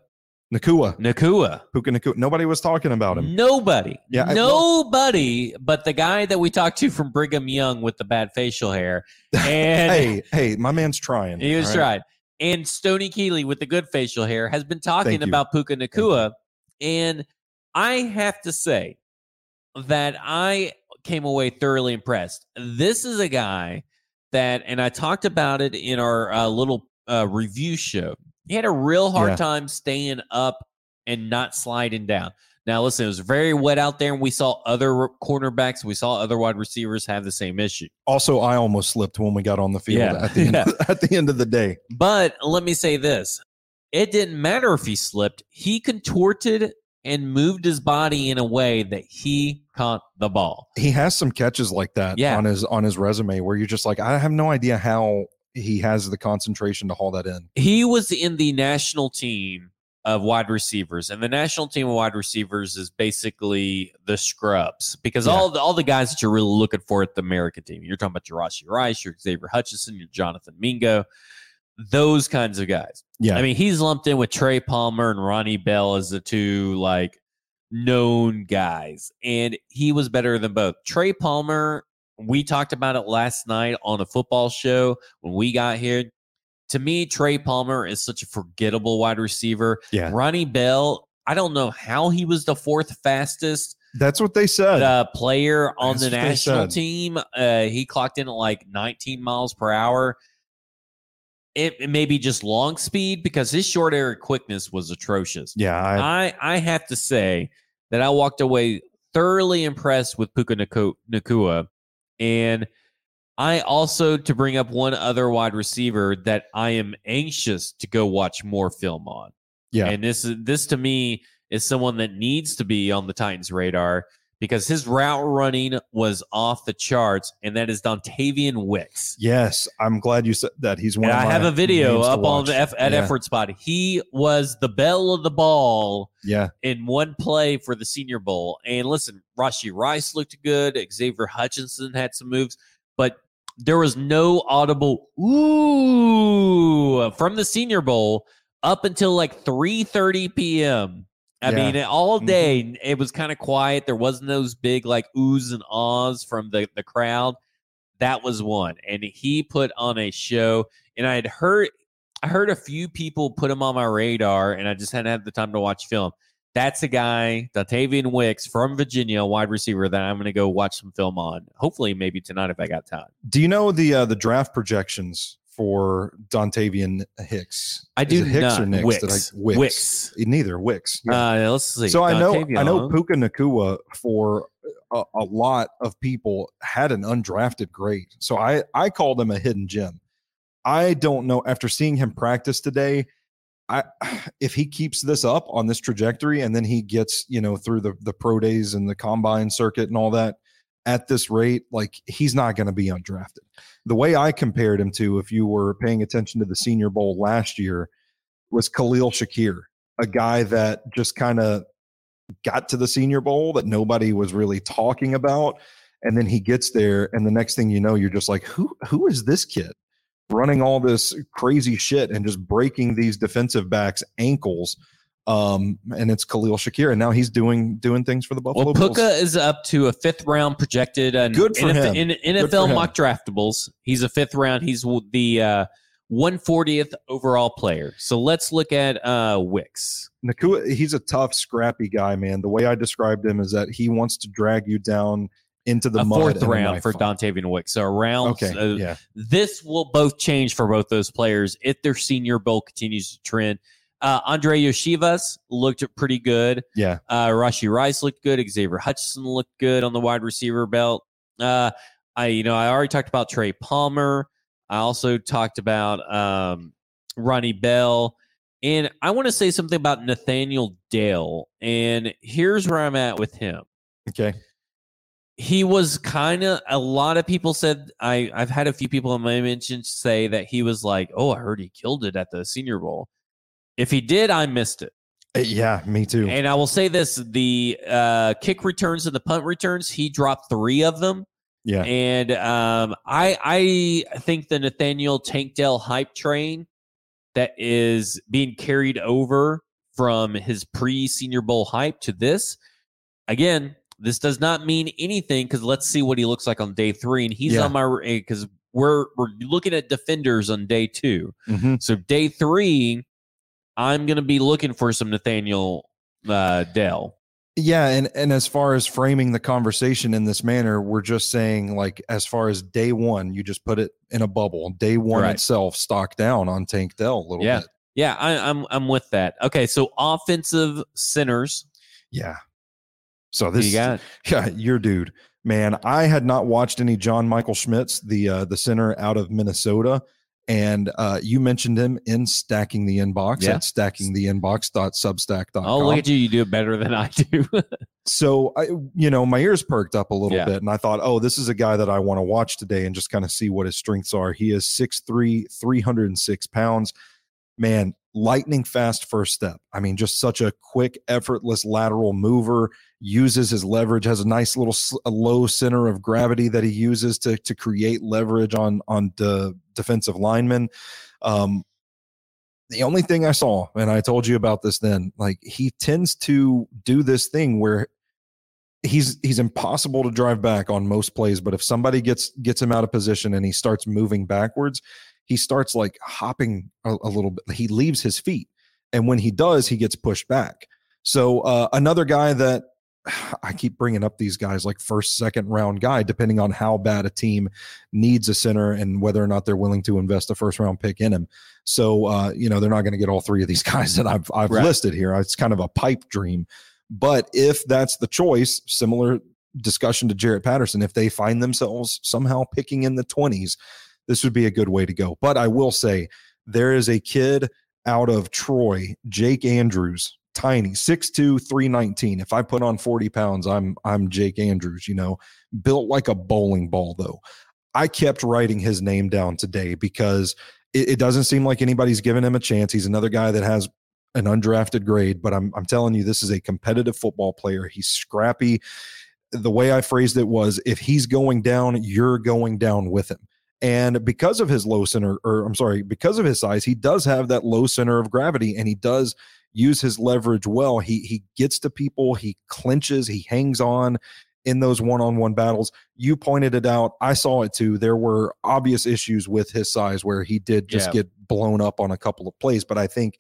Nacua, Nacua. Puka Nacua. Nobody was talking about him. Nobody, Yeah, I- nobody, but the guy that we talked to from Brigham Young with the bad facial hair, and Hey, hey, my man's trying. he was right? tried. And Stony Keeley with the good facial hair has been talking about Puka Nacua. And I have to say that I came away thoroughly impressed. This is a guy that, and I talked about it in our uh, little uh, review show. He had a real hard Yeah. time staying up and not sliding down. Now, listen, it was very wet out there, and we saw other cornerbacks, we saw other wide receivers have the same issue. Also, I almost slipped when we got on the field Yeah. at the end, Yeah. at the end of the day. But let me say this it didn't matter if he slipped, he contorted and moved his body in a way that he caught the ball. He has some catches like that Yeah. on his on his resume where you're just like, I have no idea how he has the concentration to haul that in. He was in the national team of wide receivers, and the national team of wide receivers is basically the scrubs because Yeah. all the all the guys that you're really looking for at the American team. You're talking about your Rashee Rice, your Xavier Hutchinson, your Jonathan Mingo, those kinds of guys. Yeah. I mean, he's lumped in with Trey Palmer and Ronnie Bell as the two like known guys, and he was better than both. Trey Palmer, we talked about it last night on a football show when we got here. To me, Trey Palmer is such a forgettable wide receiver. yeah. Ronnie Bell, I don't know how he was the fourth fastest That's what they said. uh, player on That's the national team. Uh, he clocked in at like 19 miles per hour. It, it may be just long speed because his short area quickness was atrocious. yeah. I, I, I have to say that I walked away thoroughly impressed with Puka Nacua. And I also, to bring up one other wide receiver that I am anxious to go watch more film on. Yeah. And this is this to me is someone that needs to be on the Titans radar because his route running was off the charts, and that is Dontayvion Wicks. yes. I'm glad you said that. He's one And I have a video up on the F, at Yeah. Effort Spot. He was the bell of the ball Yeah. in one play for the Senior Bowl. And listen, Rashee Rice looked good. Xavier Hutchinson had some moves, but there was no audible ooh from the Senior Bowl up until like 3:30 p.m. I Yeah. mean, all Mhm. day it was kind of quiet. There wasn't those big like oohs and ahs from the the crowd. That was one, and he put on a show. And I had heard, I heard a few people put him on my radar, and I just hadn't had the time to watch film. That's a guy, Dontayvion Wicks from Virginia, wide receiver that I'm going to go watch some film on. Hopefully, maybe tonight if I got time. Do you know the uh, the draft projections for Dontayvion Hicks? I do Hicks not. or Nix? Wicks. Did I, Wicks. Wicks. Neither Wicks. Yeah. Uh, let's see. so I know I know Puka Nacua for a, a lot of people had an undrafted grade. So I I called him a hidden gem. I don't know after seeing him practice today. I if he keeps this up on this trajectory and then he gets you know through the the pro days and the combine circuit and all that at this rate, like he's not going to be undrafted. The way I compared him to, if you were paying attention to the Senior Bowl last year, was Khalil Shakir, a guy that just kind of got to the Senior Bowl that nobody was really talking about, and then he gets there, and the next thing you know, you're just like, who who is this kid running all this crazy shit and just breaking these defensive backs' ankles? Um, and it's Khalil Shakir, and now he's doing doing things for the Buffalo Well, Bills. Puka is up to a fifth round projected. And Good for NFL, him. In, NFL him. mock draftables, he's a fifth round. He's the uh, 140th overall player. So let's look at uh, Wicks. Nacua, he's a tough, scrappy guy, man. The way I described him is that he wants to drag you down into the fourth round for. Dontayvion Wicks. So around Okay, uh, yeah, this will both change for both those players if their senior bowl continues to trend. Uh, Andrei Iosivas looked pretty good. yeah. Uh, Rashee Rice looked good. Xavier Hutchinson looked good on the wide receiver belt. Uh, I, you know, I already talked about Trey Palmer. I also talked about um, Ronnie Bell, and I want to say something about Nathaniel Dell. And here's where I'm at with him Okay, he was kind of a lot of people said I I've had a few people in my mentions say that he was like, "Oh, I heard he killed it at the Senior Bowl." If he did, I missed it. Uh, yeah, me too. And I will say this: the uh, kick returns and the punt returns, he dropped three of them. Yeah, And um, I I think the Nathaniel Tank Dell hype train that is being carried over from his pre Senior Bowl hype to this. Again, this does not mean anything because let's see what he looks like on day three. And he's Yeah. on my because we're we're looking at defenders on day two. Mhm. So day three, I'm gonna be looking for some Nathaniel uh, Dell. yeah. And and as far as framing the conversation in this manner, we're just saying like as far as day one, you just put it in a bubble. Day one Right. itself, stock down on Tank Dell a little Yeah. bit. Yeah, I, I'm I'm with that. Okay, so offensive centers. Yeah, So this you got? Yeah, your dude, man. I had not watched any John Michael Schmitz, the uh, the center out of Minnesota, and uh, you mentioned him in stacking the inbox Yeah. at stackingtheinbox.substack.com. Oh, look at you! You do it better than I do. So I, you know, my ears perked up a little Yeah. bit, and I thought, oh, this is a guy that I want to watch today and just kind of see what his strengths are. He is 6'3", 306 pounds. Man, lightning fast first step. I mean, just such a quick, effortless lateral mover. Uses his leverage. Has a nice little a low center of gravity that he uses to to create leverage on on the defensive lineman. Um, the only thing I saw, and I told you about this then, like he tends to do this thing where he's he's impossible to drive back on most plays, but if somebody gets gets him out of position and he starts moving backwards, he starts like hopping a, a little bit. He leaves his feet, and when he does, he gets pushed back. So uh, another guy that I keep bringing up these guys like first, second round guy, depending on how bad a team needs a center and whether or not they're willing to invest a first round pick in him. So uh, you know they're not going to get all three of these guys that I've I've Right. listed here. It's kind of a pipe dream. But if that's the choice, similar discussion to Jarrett Patterson, if they find themselves somehow picking in the 20s, this would be a good way to go. But I will say there is a kid out of Troy, Jake Andrews, tiny, 6'2, 319. If I put on 40 pounds, I'm I'm Jake Andrews, you know, built like a bowling ball though. I kept writing his name down today because it, it doesn't seem like anybody's given him a chance. He's another guy that has an undrafted grade, but I'm I'm telling you, this is a competitive football player. He's scrappy. The way I phrased it was if he's going down, you're going down with him. And because of his low center, or I'm sorry, because of his size, he does have that low center of gravity and he does use his leverage well. He he gets to people, he clinches, he hangs on in those one-on-one battles. You pointed it out. I saw it too. There were obvious issues with his size where he did just Yeah. get blown up on a couple of plays, but I think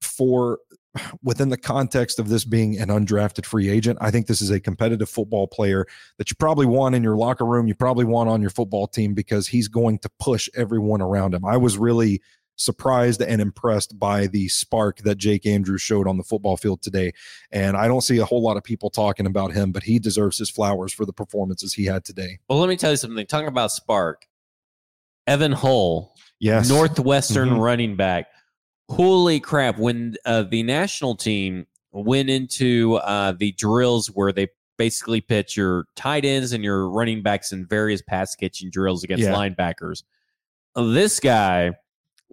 for within the context of this being an undrafted free agent, I think this is a competitive football player that you probably want in your locker room. You probably want on your football team because he's going to push everyone around him. I was really surprised and impressed by the spark that Jake Andrews showed on the football field today. And I don't see a whole lot of people talking about him, but he deserves his flowers for the performances he had today. well, let me tell you something. Talking about Spark, Evan Hull, Yes. Northwestern Mhm. running back. Holy crap! When uh, the national team went into uh, the drills where they basically pitch your tight ends and your running backs in various pass catching drills against Yeah. linebackers, this guy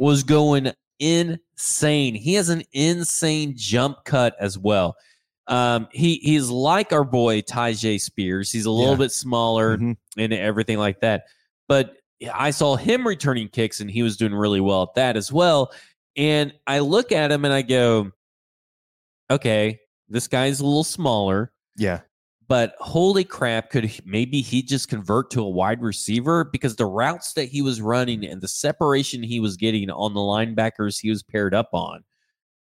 was going insane. He has an insane jump cut as well. Um, he he's like our boy Tyjae Spears. He's a little Yeah. bit smaller Mhm. and everything like that. But I saw him returning kicks and he was doing really well at that as well. And I look at him and I go, okay, this guy's a little smaller, Yeah. But holy crap, could he, maybe he just convert to a wide receiver? Because the routes that he was running and the separation he was getting on the linebackers he was paired up on,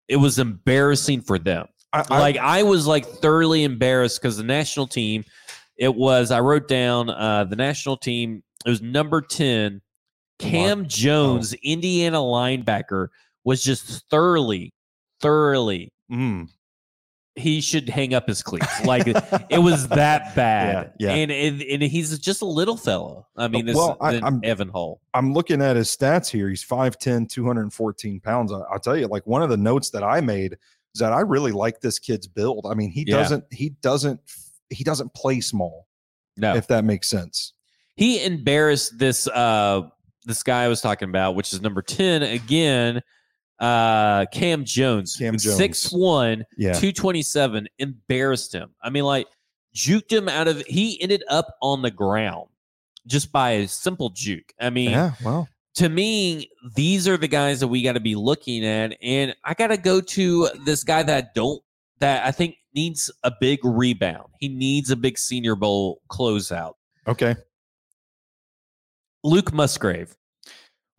it was embarrassing for them. I, I- like I was like thoroughly embarrassed because the national team, it was I wrote down uh the national team, it was number 10, Cam Jones, Indiana linebacker, was just thoroughly, thoroughly mm, he should hang up his cleats. Like it was that bad. Yeah, yeah. And, and and he's just a little fellow. I mean, this Well, I, I'm, Evan Hull. I'm looking at his stats here. He's 5'10, 214 pounds. I, I'll tell you, like one of the notes that I made is that I really like this kid's build. I mean, he Yeah. doesn't, he doesn't, he doesn't play small, No. if that makes sense. he embarrassed this uh this guy I was talking about, which is number 10 again, uh Cam Jones. Cam Jones. 6'1, Yeah. 227, embarrassed him. I mean, like juked him out of he ended up on the ground just by a simple juke. I mean, Yeah. Well, to me, these are the guys that we got to be looking at. And I got to go to this guy that I don't, that I think needs a big rebound. He needs a big senior bowl closeout. okay. Luke Musgrave.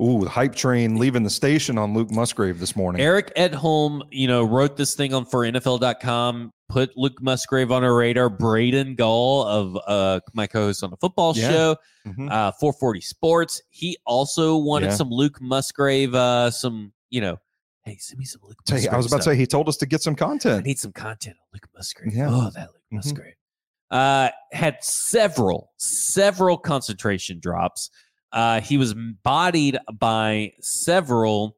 Ooh, the hype train leaving the station on Luke Musgrave this morning. Eric Edholm, you know, wrote this thing on for NFL.com, put Luke Musgrave on our radar. Braden Gall of uh, my co-host on the football Yeah. show, Mhm. uh, 440 Sports. He also wanted Yeah. some Luke Musgrave, uh, some, you know, Hey, send me some Luke. Say- I was about to say he told us to get some content. I need some content on Luke Musgrave. Yeah. Oh, that Luke Mhm. Musgrave. Uh, had several, several concentration drops. Uh, he was bodied by several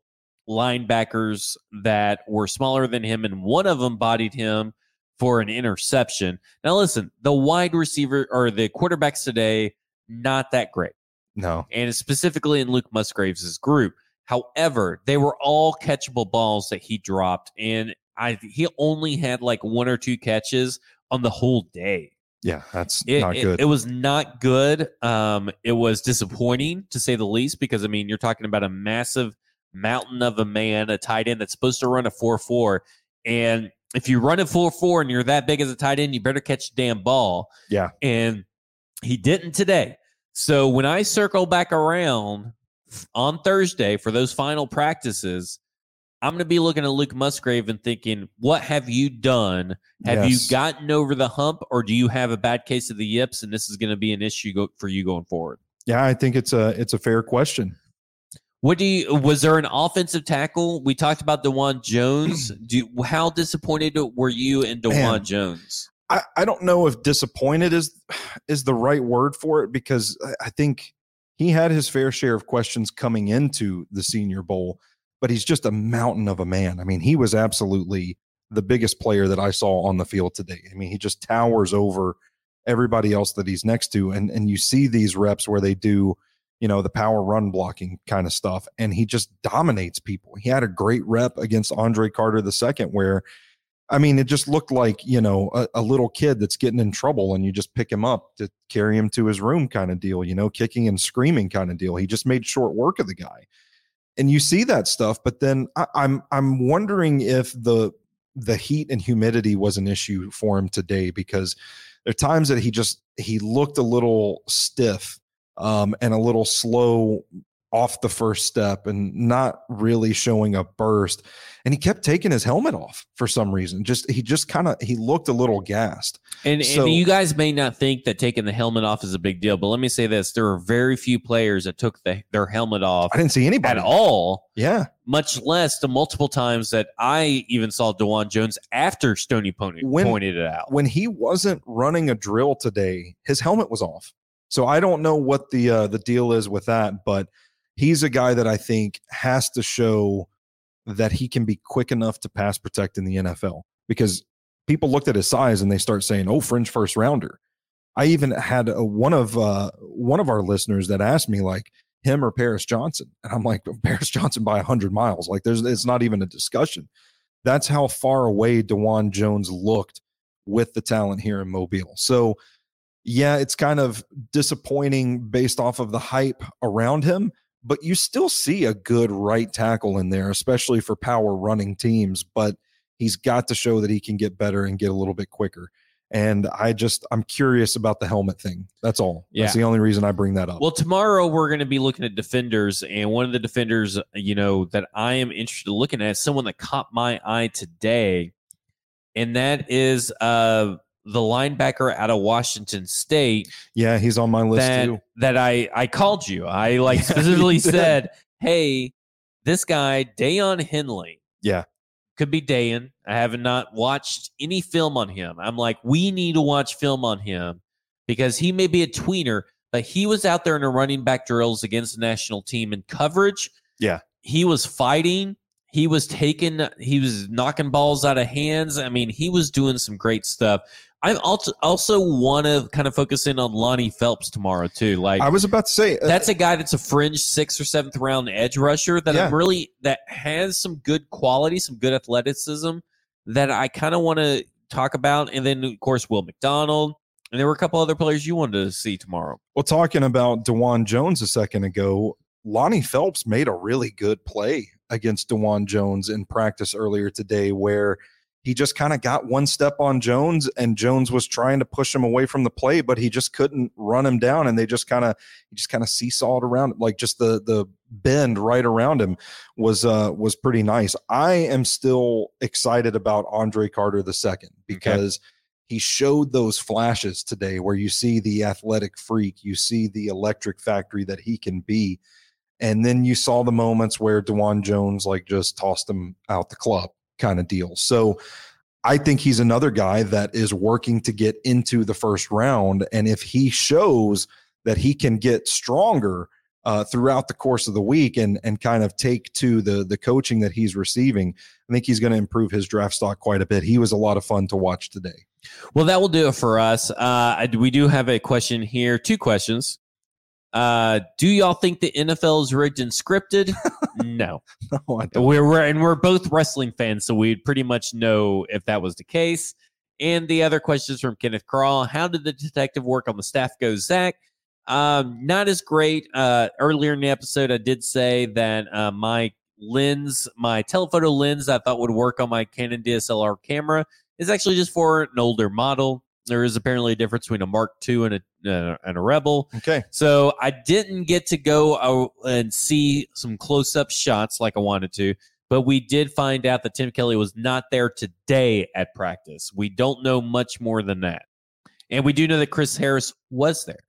linebackers that were smaller than him, and one of them bodied him for an interception. Now, listen, the wide receiver or the quarterbacks today, not that great No, and specifically in Luke Musgraves' group. However, they were all catchable balls that he dropped, and I he only had like one or two catches on the whole day. Yeah, that's It, not it- good. it was not good. Um, it was disappointing to say the least because I mean you're talking about a massive mountain of a man, a tight end that's supposed to run a four four, and if you run a four four and you're that big as a tight end, you better catch the damn ball. Yeah. and he didn't today. So when I circle back around on Thursday for those final practices, I'm going to be looking at Luke Musgrave and thinking, what have you done? Have Yes. you gotten over the hump, or do you have a bad case of the yips, and this is going to be an issue go- for you going forward? yeah, I think it's a it's a fair question. What do you? Was there an offensive tackle? We talked about Dawand Jones. Do how disappointed were you in Dawand Man. Jones? I, I don't know if disappointed is is the right word for it because I- I think he had his fair share of questions coming into the Senior Bowl, but he's just a mountain of a man. I mean, he was absolutely the biggest player that I saw on the field today. I mean, he just towers over everybody else that he's next to, and and you see these reps where they do, you know, the power run blocking kind of stuff, and he just dominates people. He had a great rep against Andre Carter the second, where I mean, it just looked like, you know, a, a little kid that's getting in trouble and you just pick him up to carry him to his room kind of deal, you know, kicking and screaming kind of deal. He just made short work of the guy. And you see that stuff, but then I, I'm I'm wondering if the the heat and humidity was an issue for him today because there are times that he just he looked a little stiff um, and a little slow off the first step and not really showing a burst. And he kept taking his helmet off for some reason. Just he just kind of he looked a little gassed. And, So- and you guys may not think that taking the helmet off is a big deal, but let me say this: there are very few players that took the, their helmet off i didn't see anybody. at all. yeah. Much less the multiple times that I even saw Dawand Jones after Stony Pony When- pointed it out. when he wasn't running a drill today his helmet was off. So i don't know what the uh, the deal is with that but he's a guy that i think has to show that he can be quick enough to pass protect in the nfl because people looked at his size and they start saying oh fringe first rounder. I even had a, one of uh, one of our listeners that asked me like him or paris johnson? And i'm like paris johnson by 100 miles. Like there's it's not even a discussion. That's how far away dawand jones looked with the talent here in mobile. So yeah it's kind of disappointing based off of the hype around him but you still see a good right tackle in there especially for power running teams but he's got to show that he can get better and get a little bit quicker. And i just i'm curious about the helmet thing. That's all. That's the only reason i bring that up. Well, tomorrow we're going to be looking at defenders, and one of the defenders, you know, that I am interested in looking at is someone that caught my eye today, and that is uh, the linebacker out of Washington State. yeah he's on my list that too that I I called you. I like specifically said, "Hey, this guy Daiyan Henley, Yeah. could be Daiyan. I have not watched any film on him. I'm like, we need to watch film on him because he may be a tweener, but he was out there in the running back drills against the national team in coverage. Yeah. he was fighting." He was taking, he was knocking balls out of hands. I mean, he was doing some great stuff. I also also want to kind of focus in on Lonnie Phelps tomorrow too. Like i was about to say uh, that's a guy that's a fringe sixth or seventh round edge rusher that I'm really that has some good quality, some good athleticism that I kind of want to talk about. And then of course Will McDonald. And there were a couple other players you wanted to see tomorrow. Well, talking about Dawand Jones a second ago, Lonnie Phelps made a really good play against Dawand Jones in practice earlier today, where he just kind of got one step on Jones, and Jones was trying to push him away from the play, but he just couldn't run him down, and they just kind of he just kind of seesawed around, like just the the bend right around him was uh was pretty nice. I am still excited about Andre Carter II because he showed those flashes today where you see the athletic freak, you see the electric factory that he can be. And then you saw the moments where Dawand Jones like just tossed him out the club kind of deal. So I think he's another guy that is working to get into the first round. And if he shows that he can get stronger uh, throughout the course of the week and and kind of take to the the coaching that he's receiving, I think he's going to improve his draft stock quite a bit. He was a lot of fun to watch today. Well, that will do it for us. Uh, we do have a question here, two questions. Uh, do y'all think the NFL is rigged and scripted? no, No, we're, we're and we're both wrestling fans, so we'd pretty much know if that was the case. And the other questions from Kenneth Crawl. How did the detective work on the staff go, Zach? Um, not as great. Uh, earlier in the episode, I did say that uh, my lens, my telephoto lens, I thought would work on my Canon DSLR camera, is actually just for an older model. There is apparently a difference between a Mark II and a uh, and a Rebel. Okay. So I didn't get to go out and see some close up shots like I wanted to, but we did find out that Tim Kelly was not there today at practice. We don't know much more than that. And we do know that Chris Harris was there.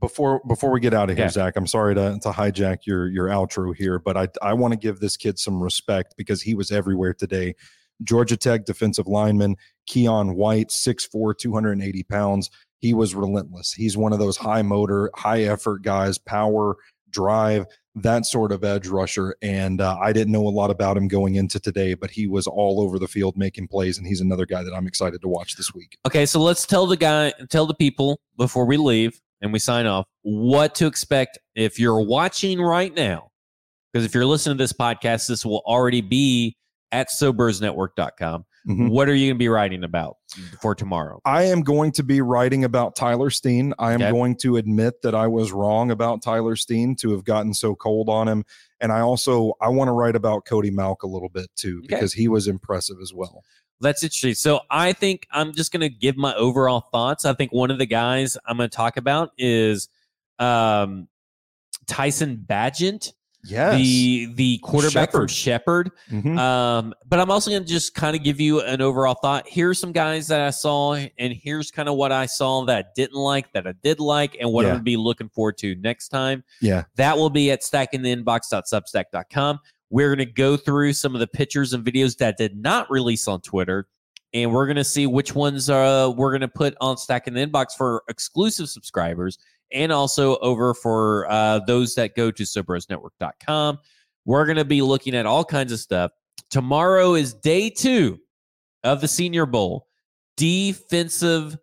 before before we get out of here, Yeah. Zach, I'm sorry to, to hijack your your outro here, but I I want to give this kid some respect because he was everywhere today. Georgia Tech defensive lineman Keion White, 6'4", 280 pounds. He was relentless. He's one of those high motor, high effort guys, power, drive, that sort of edge rusher. And uh, I didn't know a lot about him going into today, but he was all over the field making plays, and he's another guy that I'm excited to watch this week. Okay, so let's tell the guy, tell the people before we leave and we sign off what to expect if you're watching right now. Because if you're listening to this podcast, this will already be at sobersnetwork.com. Mhm. What are you going to be writing about for tomorrow? I am going to be writing about Tyler Steen. I am Okay. going to admit that I was wrong about Tyler Steen to have gotten so cold on him. And I also I want to write about Cody Mauch a little bit too Okay. because he was impressive as well. That's interesting. So I think I'm just going to give my overall thoughts. I think one of the guys I'm going to talk about is um, Tyson Bagent, Yes. the the quarterback from Shepherd. Mhm. Um, but I'm also going to just kind of give you an overall thought. Here's some guys that I saw, and here's kind of what I saw that I didn't like, that I did like, and what Yeah. I'm going to be looking forward to next time. yeah. That will be at stackingtheinbox.substack.com. We're going to go through some of the pictures and videos that did not release on Twitter, and we're going to see which ones uh, we're going to put on Stacking the Inbox for exclusive subscribers and also over for uh, those that go to SoberosNetwork.com. We're going to be looking at all kinds of stuff. Tomorrow is day two of the Senior Bowl. Defensive,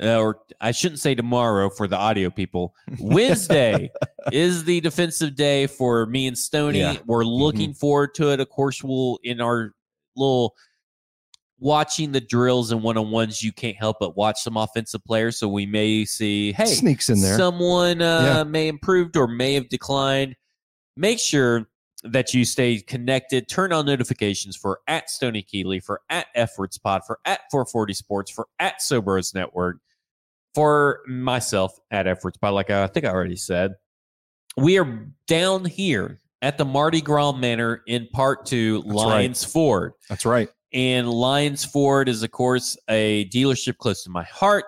uh, or I shouldn't say tomorrow for the audio people. Wednesday is the defensive day for me and Stony. Yeah. Mm-hmm. We're looking forward to it. Of course, we'll in our little watching the drills and one on ones. You can't help but watch some offensive players. So we may see, hey, Sneaks in there. someone uh, Yeah. may improved or may have declined. Make sure that you stay connected. Turn on notifications for at Stony Keeley, for at F Word Spot, for at 440 Sports, for at Soberos Network, for myself at Efforts Spot. Like I think I already said, we are down here at the Mardi Gras Manor in part two, That's Lions Ford. That's right. And Lions Ford is, of course, a dealership close to my heart.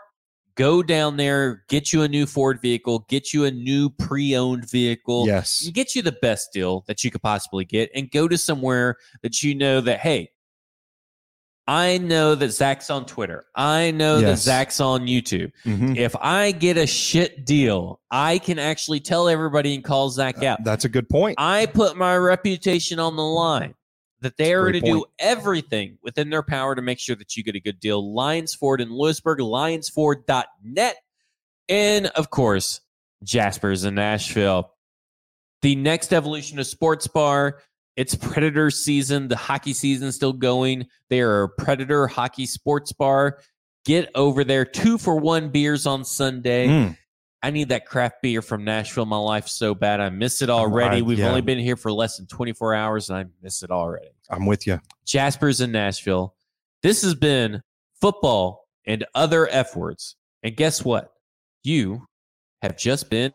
Go down there, get you a new Ford vehicle, get you a new pre owned vehicle, Yes. get you the best deal that you could possibly get, and go to somewhere that you know that, hey, I know that Zach's on Twitter. I know that Zach's on YouTube. Mhm. If I get a shit deal, I can actually tell everybody and call Zach out. That's a good point. I put my reputation on the line that they are to do everything within their power to make sure that you get a good deal. Lions Ford in Lewisburg, lionsford.net, and of course, Jaspers in Nashville. The next evolution of Sports Bar. It's Predator season. The hockey season is still going. They are a Predator Hockey Sports Bar. Get over there. Two for one beers on Sunday. Mm. I need that craft beer from Nashville in my life so bad. I miss it already. I- We've yeah. only been here for less than 24 hours and I miss it already. I'm with you. Jaspers in Nashville. This has been football and other F words. And guess what? You have just been